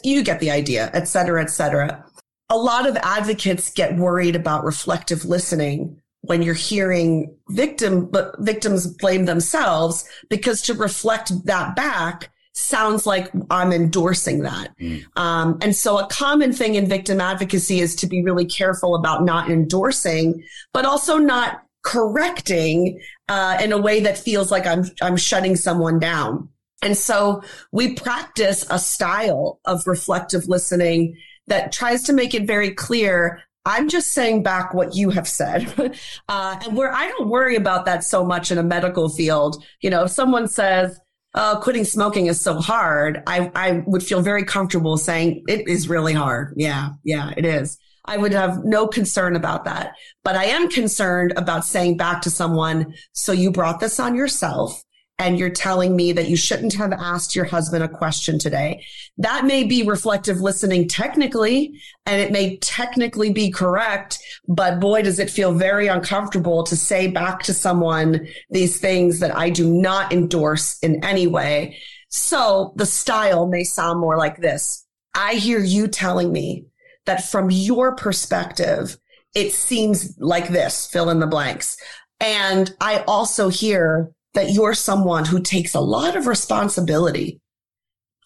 you get the idea, et cetera, et cetera. A lot of advocates get worried about reflective listening when you're hearing victim, but victims blame themselves because to reflect that back sounds like I'm endorsing that. Mm. Um, and so a common thing in victim advocacy is to be really careful about not endorsing, but also not correcting uh, in a way that feels like I'm I'm shutting someone down. And so we practice a style of reflective listening that tries to make it very clear I'm just saying back what you have said. (laughs) uh, and where I don't worry about that so much in a medical field. You know, if someone says, oh, quitting smoking is so hard, I, I would feel very comfortable saying it is really hard. Yeah, yeah, it is. I would have no concern about that. But I am concerned about saying back to someone, so you brought this on yourself and you're telling me that you shouldn't have asked your husband a question today. That may be reflective listening technically, and it may technically be correct, but boy, does it feel very uncomfortable to say back to someone these things that I do not endorse in any way. So the style may sound more like this. I hear you telling me that from your perspective, it seems like this, fill in the blanks. And I also hear that you're someone who takes a lot of responsibility.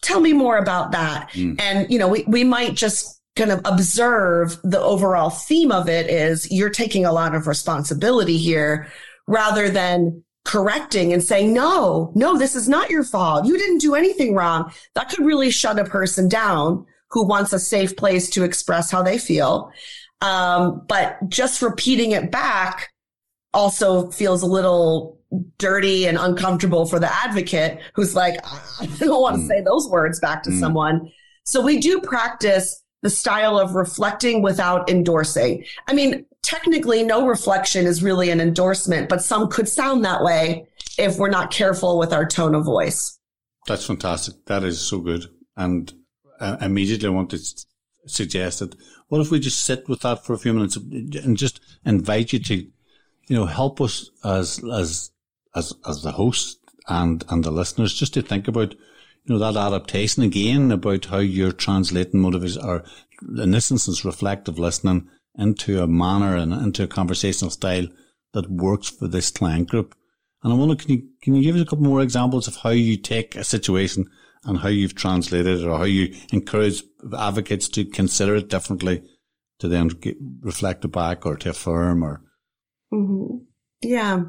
Tell me more about that. Mm. And, you know, we, we might just kind of observe the overall theme of it is you're taking a lot of responsibility here rather than correcting and saying, no, no, this is not your fault. You didn't do anything wrong. That could really shut a person down who wants a safe place to express how they feel. Um, but just repeating it back also feels a little dirty and uncomfortable for the advocate who's like, I don't want to mm. say those words back to mm. someone. So we do practice the style of reflecting without endorsing. I mean, technically no reflection is really an endorsement, but some could sound that way if we're not careful with our tone of voice. That's fantastic. That is so good. And I immediately want to suggest that what if we just sit with that for a few minutes and just invite you to, you know, help us as, as, as, as the host and, and the listeners just to think about, you know, that adaptation again about how you're translating motivation or in this instance, reflective listening into a manner and into a conversational style that works for this client group. And I wonder, can you, can you give us a couple more examples of how you take a situation and how you've translated it or how you encourage advocates to consider it differently to then get, reflect it back or to affirm or? Mm-hmm. Yeah.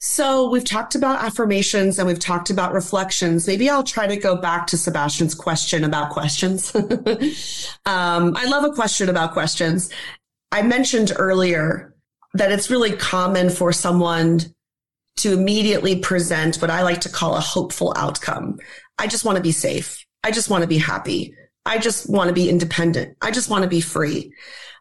So we've talked about affirmations and we've talked about reflections. Maybe I'll try to go back to Sebastian's question about questions. (laughs) um, I love a question about questions. I mentioned earlier that it's really common for someone to immediately present what I like to call a hopeful outcome. I just want to be safe. I just want to be happy. I just want to be independent. I just want to be free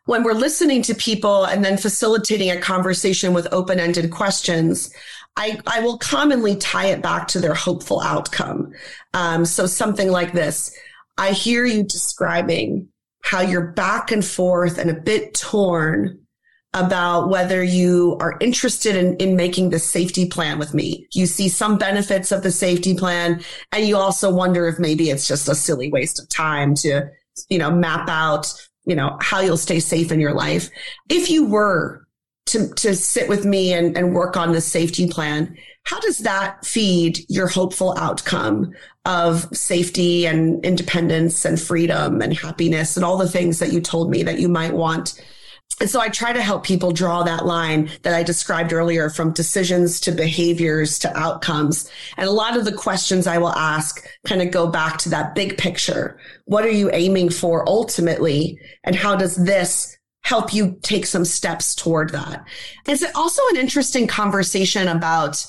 when we're listening to people and then facilitating a conversation with open ended questions, I, I will commonly tie it back to their hopeful outcome. Um, so something like this I hear you describing how you're back and forth and a bit torn about whether you are interested in, in making the safety plan with me. You see some benefits of the safety plan, and you also wonder if maybe it's just a silly waste of time to, you know, map out you know, how you'll stay safe in your life. If you were to, to sit with me and, and work on the safety plan, how does that feed your hopeful outcome of safety and independence and freedom and happiness and all the things that you told me that you might want and so I try to help people draw that line that I described earlier from decisions to behaviors to outcomes. And a lot of the questions I will ask kind of go back to that big picture. What are you aiming for ultimately? And how does this help you take some steps toward that? Is it also an interesting conversation about,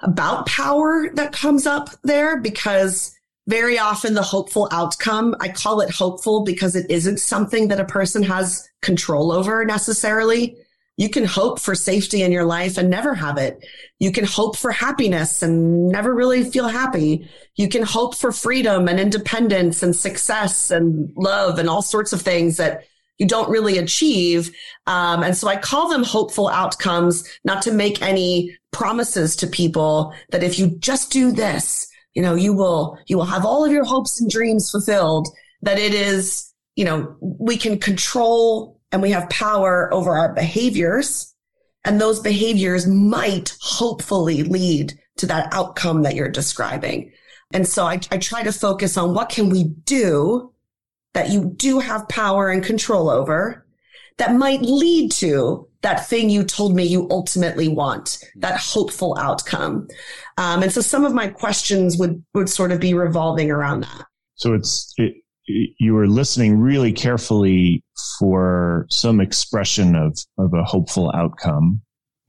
about power that comes up there? Because very often the hopeful outcome, I call it hopeful because it isn't something that a person has control over necessarily. You can hope for safety in your life and never have it. You can hope for happiness and never really feel happy. You can hope for freedom and independence and success and love and all sorts of things that you don't really achieve. Um, and so I call them hopeful outcomes, not to make any promises to people that if you just do this, you know, you will, you will have all of your hopes and dreams fulfilled, that it is, you know, we can control and we have power over our behaviors. And those behaviors might hopefully lead to that outcome that you're describing. And so I, I try to focus on what can we do that you do have power and control over that might lead to that thing you told me you ultimately want, that hopeful outcome. Um, and so some of my questions would, would sort of be revolving around that. So it's, it, you were listening really carefully for some expression of, of a hopeful outcome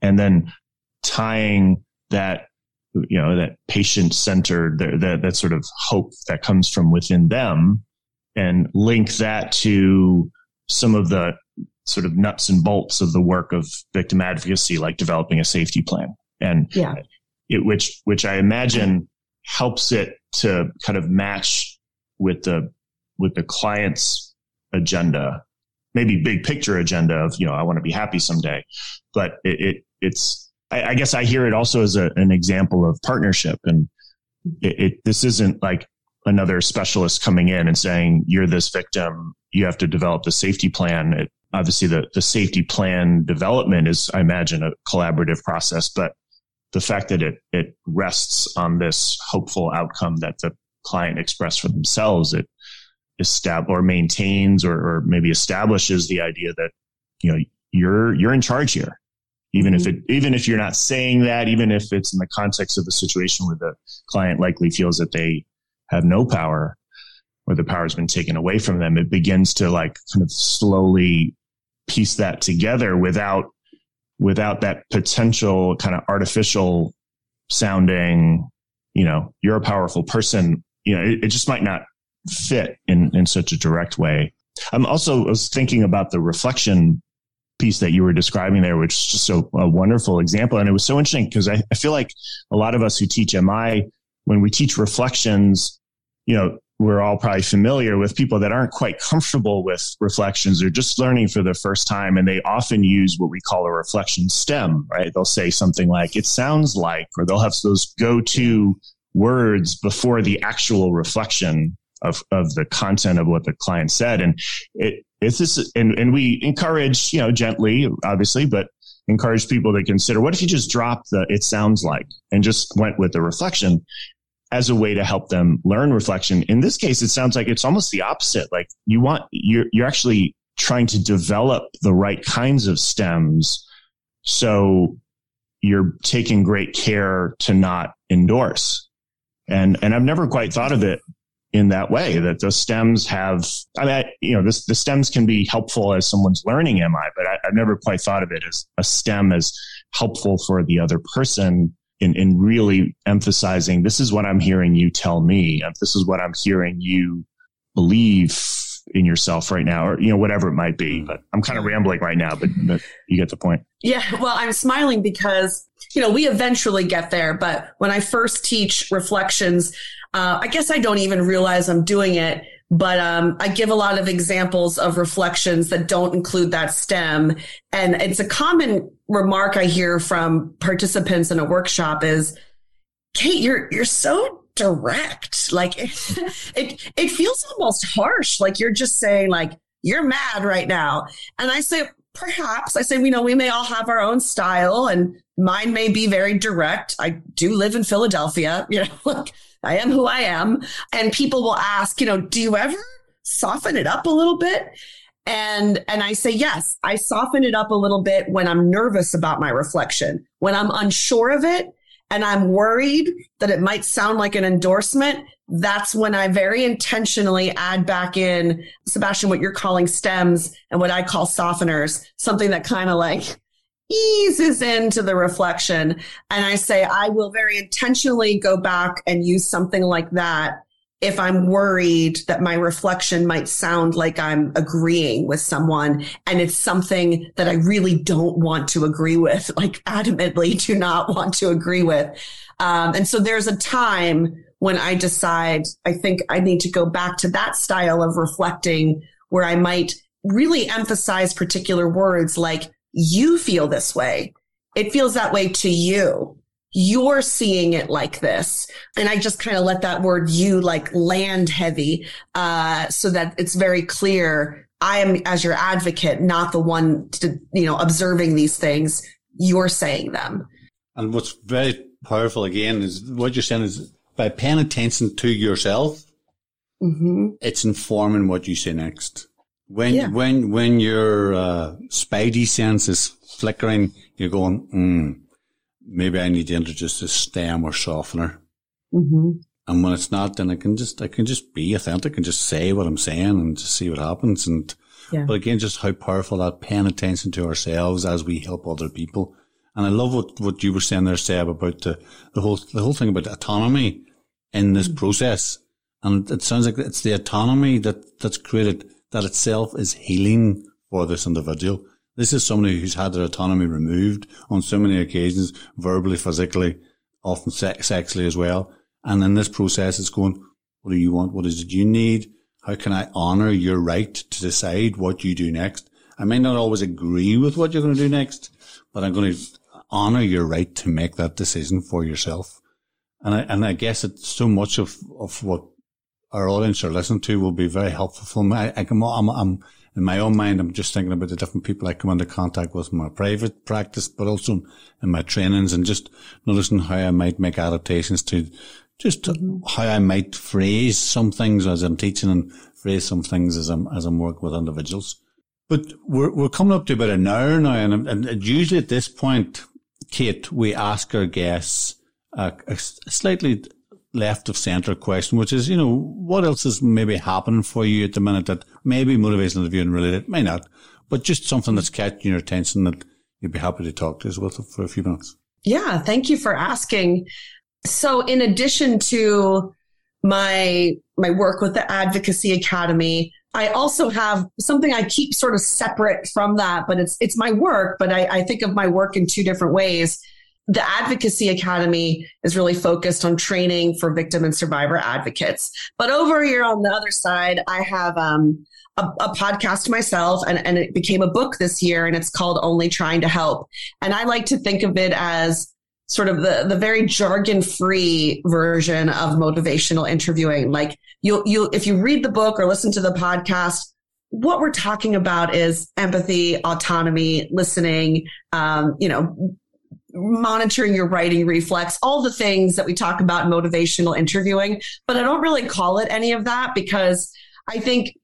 and then tying that you know that patient centered that that sort of hope that comes from within them and link that to some of the sort of nuts and bolts of the work of victim advocacy, like developing a safety plan. And yeah. it, which, which I imagine helps it to kind of match with the, with the client's agenda, maybe big picture agenda of, you know, I want to be happy someday, but it, it it's, I, I, guess I hear it also as a, an example of partnership and it, it, this isn't like another specialist coming in and saying, you're this victim. You have to develop the safety plan. It, obviously the, the safety plan development is, I imagine, a collaborative process, but the fact that it, it rests on this hopeful outcome that the client expressed for themselves, it estab- or maintains or, or maybe establishes the idea that, you know, you're, you're in charge here. Even mm-hmm. if it, even if you're not saying that, even if it's in the context of a situation where the client likely feels that they have no power or the power has been taken away from them, it begins to like kind of slowly piece that together without without that potential kind of artificial sounding, you know, you're a powerful person, you know, it, it just might not fit in, in such a direct way. I'm also I was thinking about the reflection piece that you were describing there, which is just a, a wonderful example. And it was so interesting because I, I feel like a lot of us who teach MI, when we teach reflections, you know, we're all probably familiar with people that aren't quite comfortable with reflections. They're just learning for the first time, and they often use what we call a reflection stem, right? They'll say something like, it sounds like, or they'll have those go to words before the actual reflection of, of the content of what the client said. And it, it's this, and, and we encourage, you know, gently, obviously, but encourage people to consider what if you just drop the it sounds like and just went with the reflection as a way to help them learn reflection. In this case, it sounds like it's almost the opposite. Like you want, you're, you're actually trying to develop the right kinds of stems. So you're taking great care to not endorse. And, and I've never quite thought of it in that way that the stems have i mean I, you know this, the stems can be helpful as someone's learning mi but I, have never quite thought of it as a stem as helpful for the other person in, in really emphasizing this is what i'm hearing you tell me this is what i'm hearing you believe in yourself right now or you know whatever it might be but i'm kind of rambling right now but, but you get the point. Yeah well i'm smiling because you know we eventually get there but when i first teach reflections uh, I guess I don't even realize I'm doing it, but um, I give a lot of examples of reflections that don't include that stem. And it's a common remark I hear from participants in a workshop is, Kate, you're, you're so direct. Like it, (laughs) it, it feels almost harsh. Like you're just saying like, you're mad right now. And I say, perhaps I say, you know, we may all have our own style and mine may be very direct. I do live in Philadelphia, (laughs) you know, like I am who I am. And people will ask, you know, do you ever soften it up a little bit? And, and I say, yes, I soften it up a little bit when I'm nervous about my reflection, when I'm unsure of it and I'm worried that it might sound like an endorsement. That's when I very intentionally add back in Sebastian, what you're calling stems and what I call softeners, something that kind of like eases into the reflection. And I say, I will very intentionally go back and use something like that if I'm worried that my reflection might sound like I'm agreeing with someone and it's something that I really don't want to agree with, (laughs) like adamantly do not want to agree with. Um, and so there's a time when I decide I think I need to go back to that style of reflecting where I might really emphasize particular words like you feel this way. It feels that way to you. You're seeing it like this. And I just kind of let that word you like land heavy, uh, so that it's very clear. I am as your advocate, not the one to, you know, observing these things. You're saying them. And what's very powerful again is what you're saying is by paying attention to yourself, mm-hmm. it's informing what you say next. When yeah. when when your uh, spidey sense is flickering, you're going, mm, maybe I need to introduce a stem or softener. Mm-hmm. And when it's not, then I can just I can just be authentic and just say what I'm saying and just see what happens. And yeah. but again, just how powerful that paying attention to ourselves as we help other people. And I love what, what you were saying there, Seb, about the, the whole the whole thing about autonomy in this mm-hmm. process. And it sounds like it's the autonomy that that's created that itself is healing for this individual. This is somebody who's had their autonomy removed on so many occasions, verbally, physically, often sexually as well. And in this process, it's going, what do you want? What is it you need? How can I honor your right to decide what you do next? I may not always agree with what you're going to do next, but I'm going to honor your right to make that decision for yourself. And I, and I guess it's so much of, of what our audience are listening to will be very helpful for me. I, I can, I'm, I'm, in my own mind, I'm just thinking about the different people I come into contact with in my private practice, but also in my trainings and just noticing how I might make adaptations to just mm-hmm. how I might phrase some things as I'm teaching and phrase some things as I'm, as I'm working with individuals. But we're, we're coming up to about an hour now. And, and usually at this point, Kate, we ask our guests a, a slightly left of center question, which is, you know, what else is maybe happening for you at the minute that maybe motivational interviewing related, may not, but just something that's catching your attention that you'd be happy to talk to us with for a few minutes. Yeah, thank you for asking. So, in addition to my my work with the Advocacy Academy, I also have something I keep sort of separate from that, but it's it's my work. But I, I think of my work in two different ways. The Advocacy Academy is really focused on training for victim and survivor advocates. But over here on the other side, I have um, a, a, podcast myself and, and it became a book this year and it's called Only Trying to Help. And I like to think of it as sort of the, the very jargon free version of motivational interviewing. Like you, you, if you read the book or listen to the podcast, what we're talking about is empathy, autonomy, listening, um, you know, monitoring your righting reflex, all the things that we talk about in motivational interviewing. But I don't really call it any of that because I think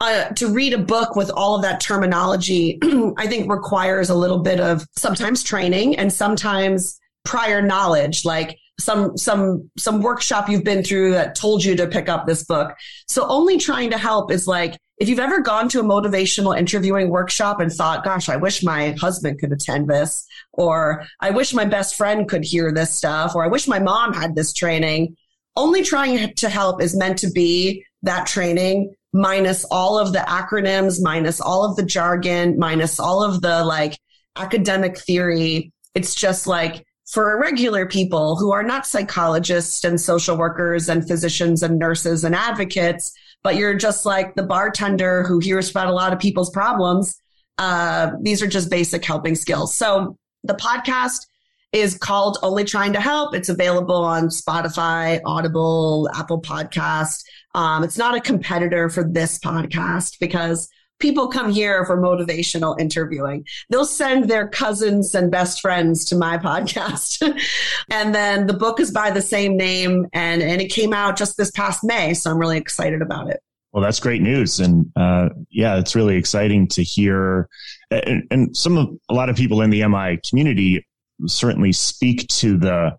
uh, to read a book with all of that terminology, (clears throat) I think requires a little bit of sometimes training and sometimes prior knowledge, like some some some workshop you've been through that told you to pick up this book. So only trying to help is like if you've ever gone to a motivational interviewing workshop and thought, gosh, I wish my husband could attend this, or I wish my best friend could hear this stuff, or I wish my mom had this training. Only trying to help is meant to be that training minus all of the acronyms, minus all of the jargon, minus all of the like academic theory. It's just like for regular people who are not psychologists and social workers and physicians and nurses and advocates, but you're just like the bartender who hears about a lot of people's problems. Uh, these are just basic helping skills. So the podcast is called Only Trying to Help. It's available on Spotify, Audible, Apple Podcast. Um, it's not a competitor for this podcast because people come here for motivational interviewing. They'll send their cousins and best friends to my (laughs) podcast. and then the book is by the same name and, and it came out just this past May. So I'm really excited about it. Well, that's great news. And, uh, yeah, it's really exciting to hear. And, and some of a lot of people in the MI community certainly speak to the,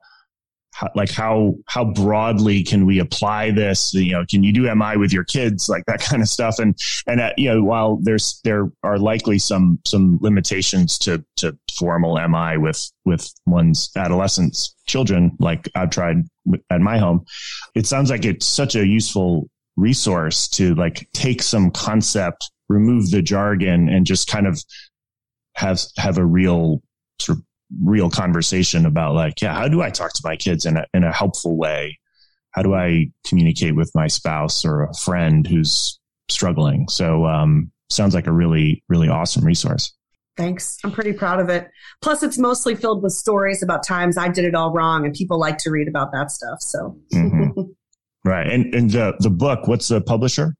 like how how broadly can we apply this? You know can you do mi with your kids? Like that (laughs) kind of stuff. And and uh, you know while there's there are likely some some limitations to to formal mi with with one's adolescents children like i've tried at my home it sounds like it's such a useful resource to like take some concept remove the jargon and just kind of have have a real sort of real conversation about like, yeah, how do I talk to my kids in a, in a helpful way? How do I communicate with my spouse or a friend who's struggling? So, um, sounds like a really, really awesome resource. Thanks. I'm pretty proud of it. Plus, it's mostly filled with stories about times I did it all wrong, and people like to read about that stuff. So, mm-hmm. (laughs) right. And and the the book, what's the publisher?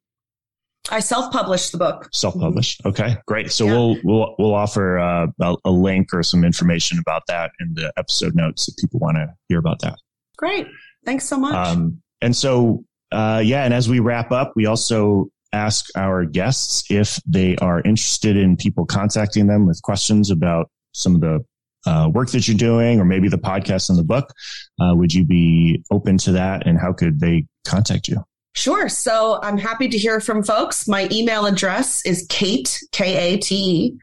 I self-published the book. Self-published. Mm-hmm. Okay, great. So yeah. we'll we'll we'll offer uh, a, a, link or some information about that in the episode notes if people want to hear about that. Great. Thanks so much. Um, and so, uh, yeah, and as we wrap up, we also ask our guests if they are interested in people contacting them with questions about some of the uh, work that you're doing, or maybe the podcast and the book. Uh, would you be open to that? And how could they contact you? Sure. So I'm happy to hear from folks. My email address is Kate, K A T E,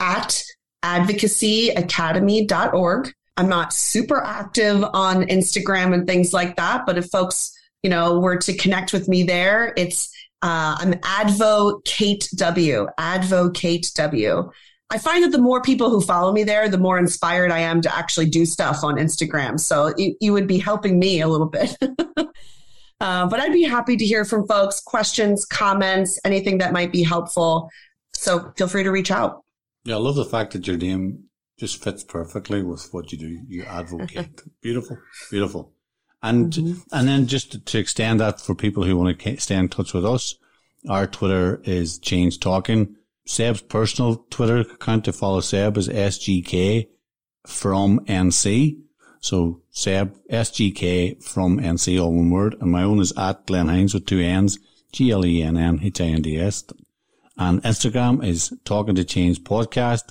at advocacyacademy.org. I'm not super active on Instagram and things like that, but if folks, you know, were to connect with me there, it's uh, I'm Advo Kate W. Advo Kate W. I find that the more people who follow me there, the more inspired I am to actually do stuff on Instagram. So you, you would be helping me a little bit. (laughs) Uh, but I'd be happy to hear from folks, questions, comments, anything that might be helpful. So feel free to reach out. Yeah, I love the fact that your name just fits perfectly with what you do. You advocate. (laughs) beautiful, beautiful. And mm-hmm. and then just to, to, extend that for people who want to stay in touch with us, our Twitter is Change Talking. Seb's personal Twitter account to follow Seb is SGK from NC. So Seb, SGK from NC, all one word. And my own is at Glenn Hinds with two N's, G-L-E-N-N-H-I-N-D-S. And Instagram is Talking to Change Podcast.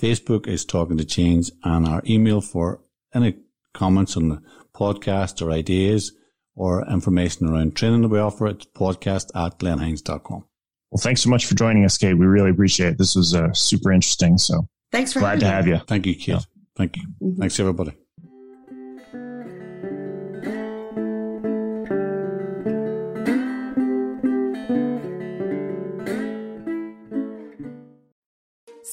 Facebook is Talking to Change. And our email for any comments on the podcast or ideas or information around training that we offer, it's podcast at glennhinds.com. Well, thanks so much for joining us, Kate. We really appreciate it. This was uh, super interesting. So thanks for glad to have you. Thank you, Kate. Yeah. Thank you. Mm-hmm. Thanks, everybody.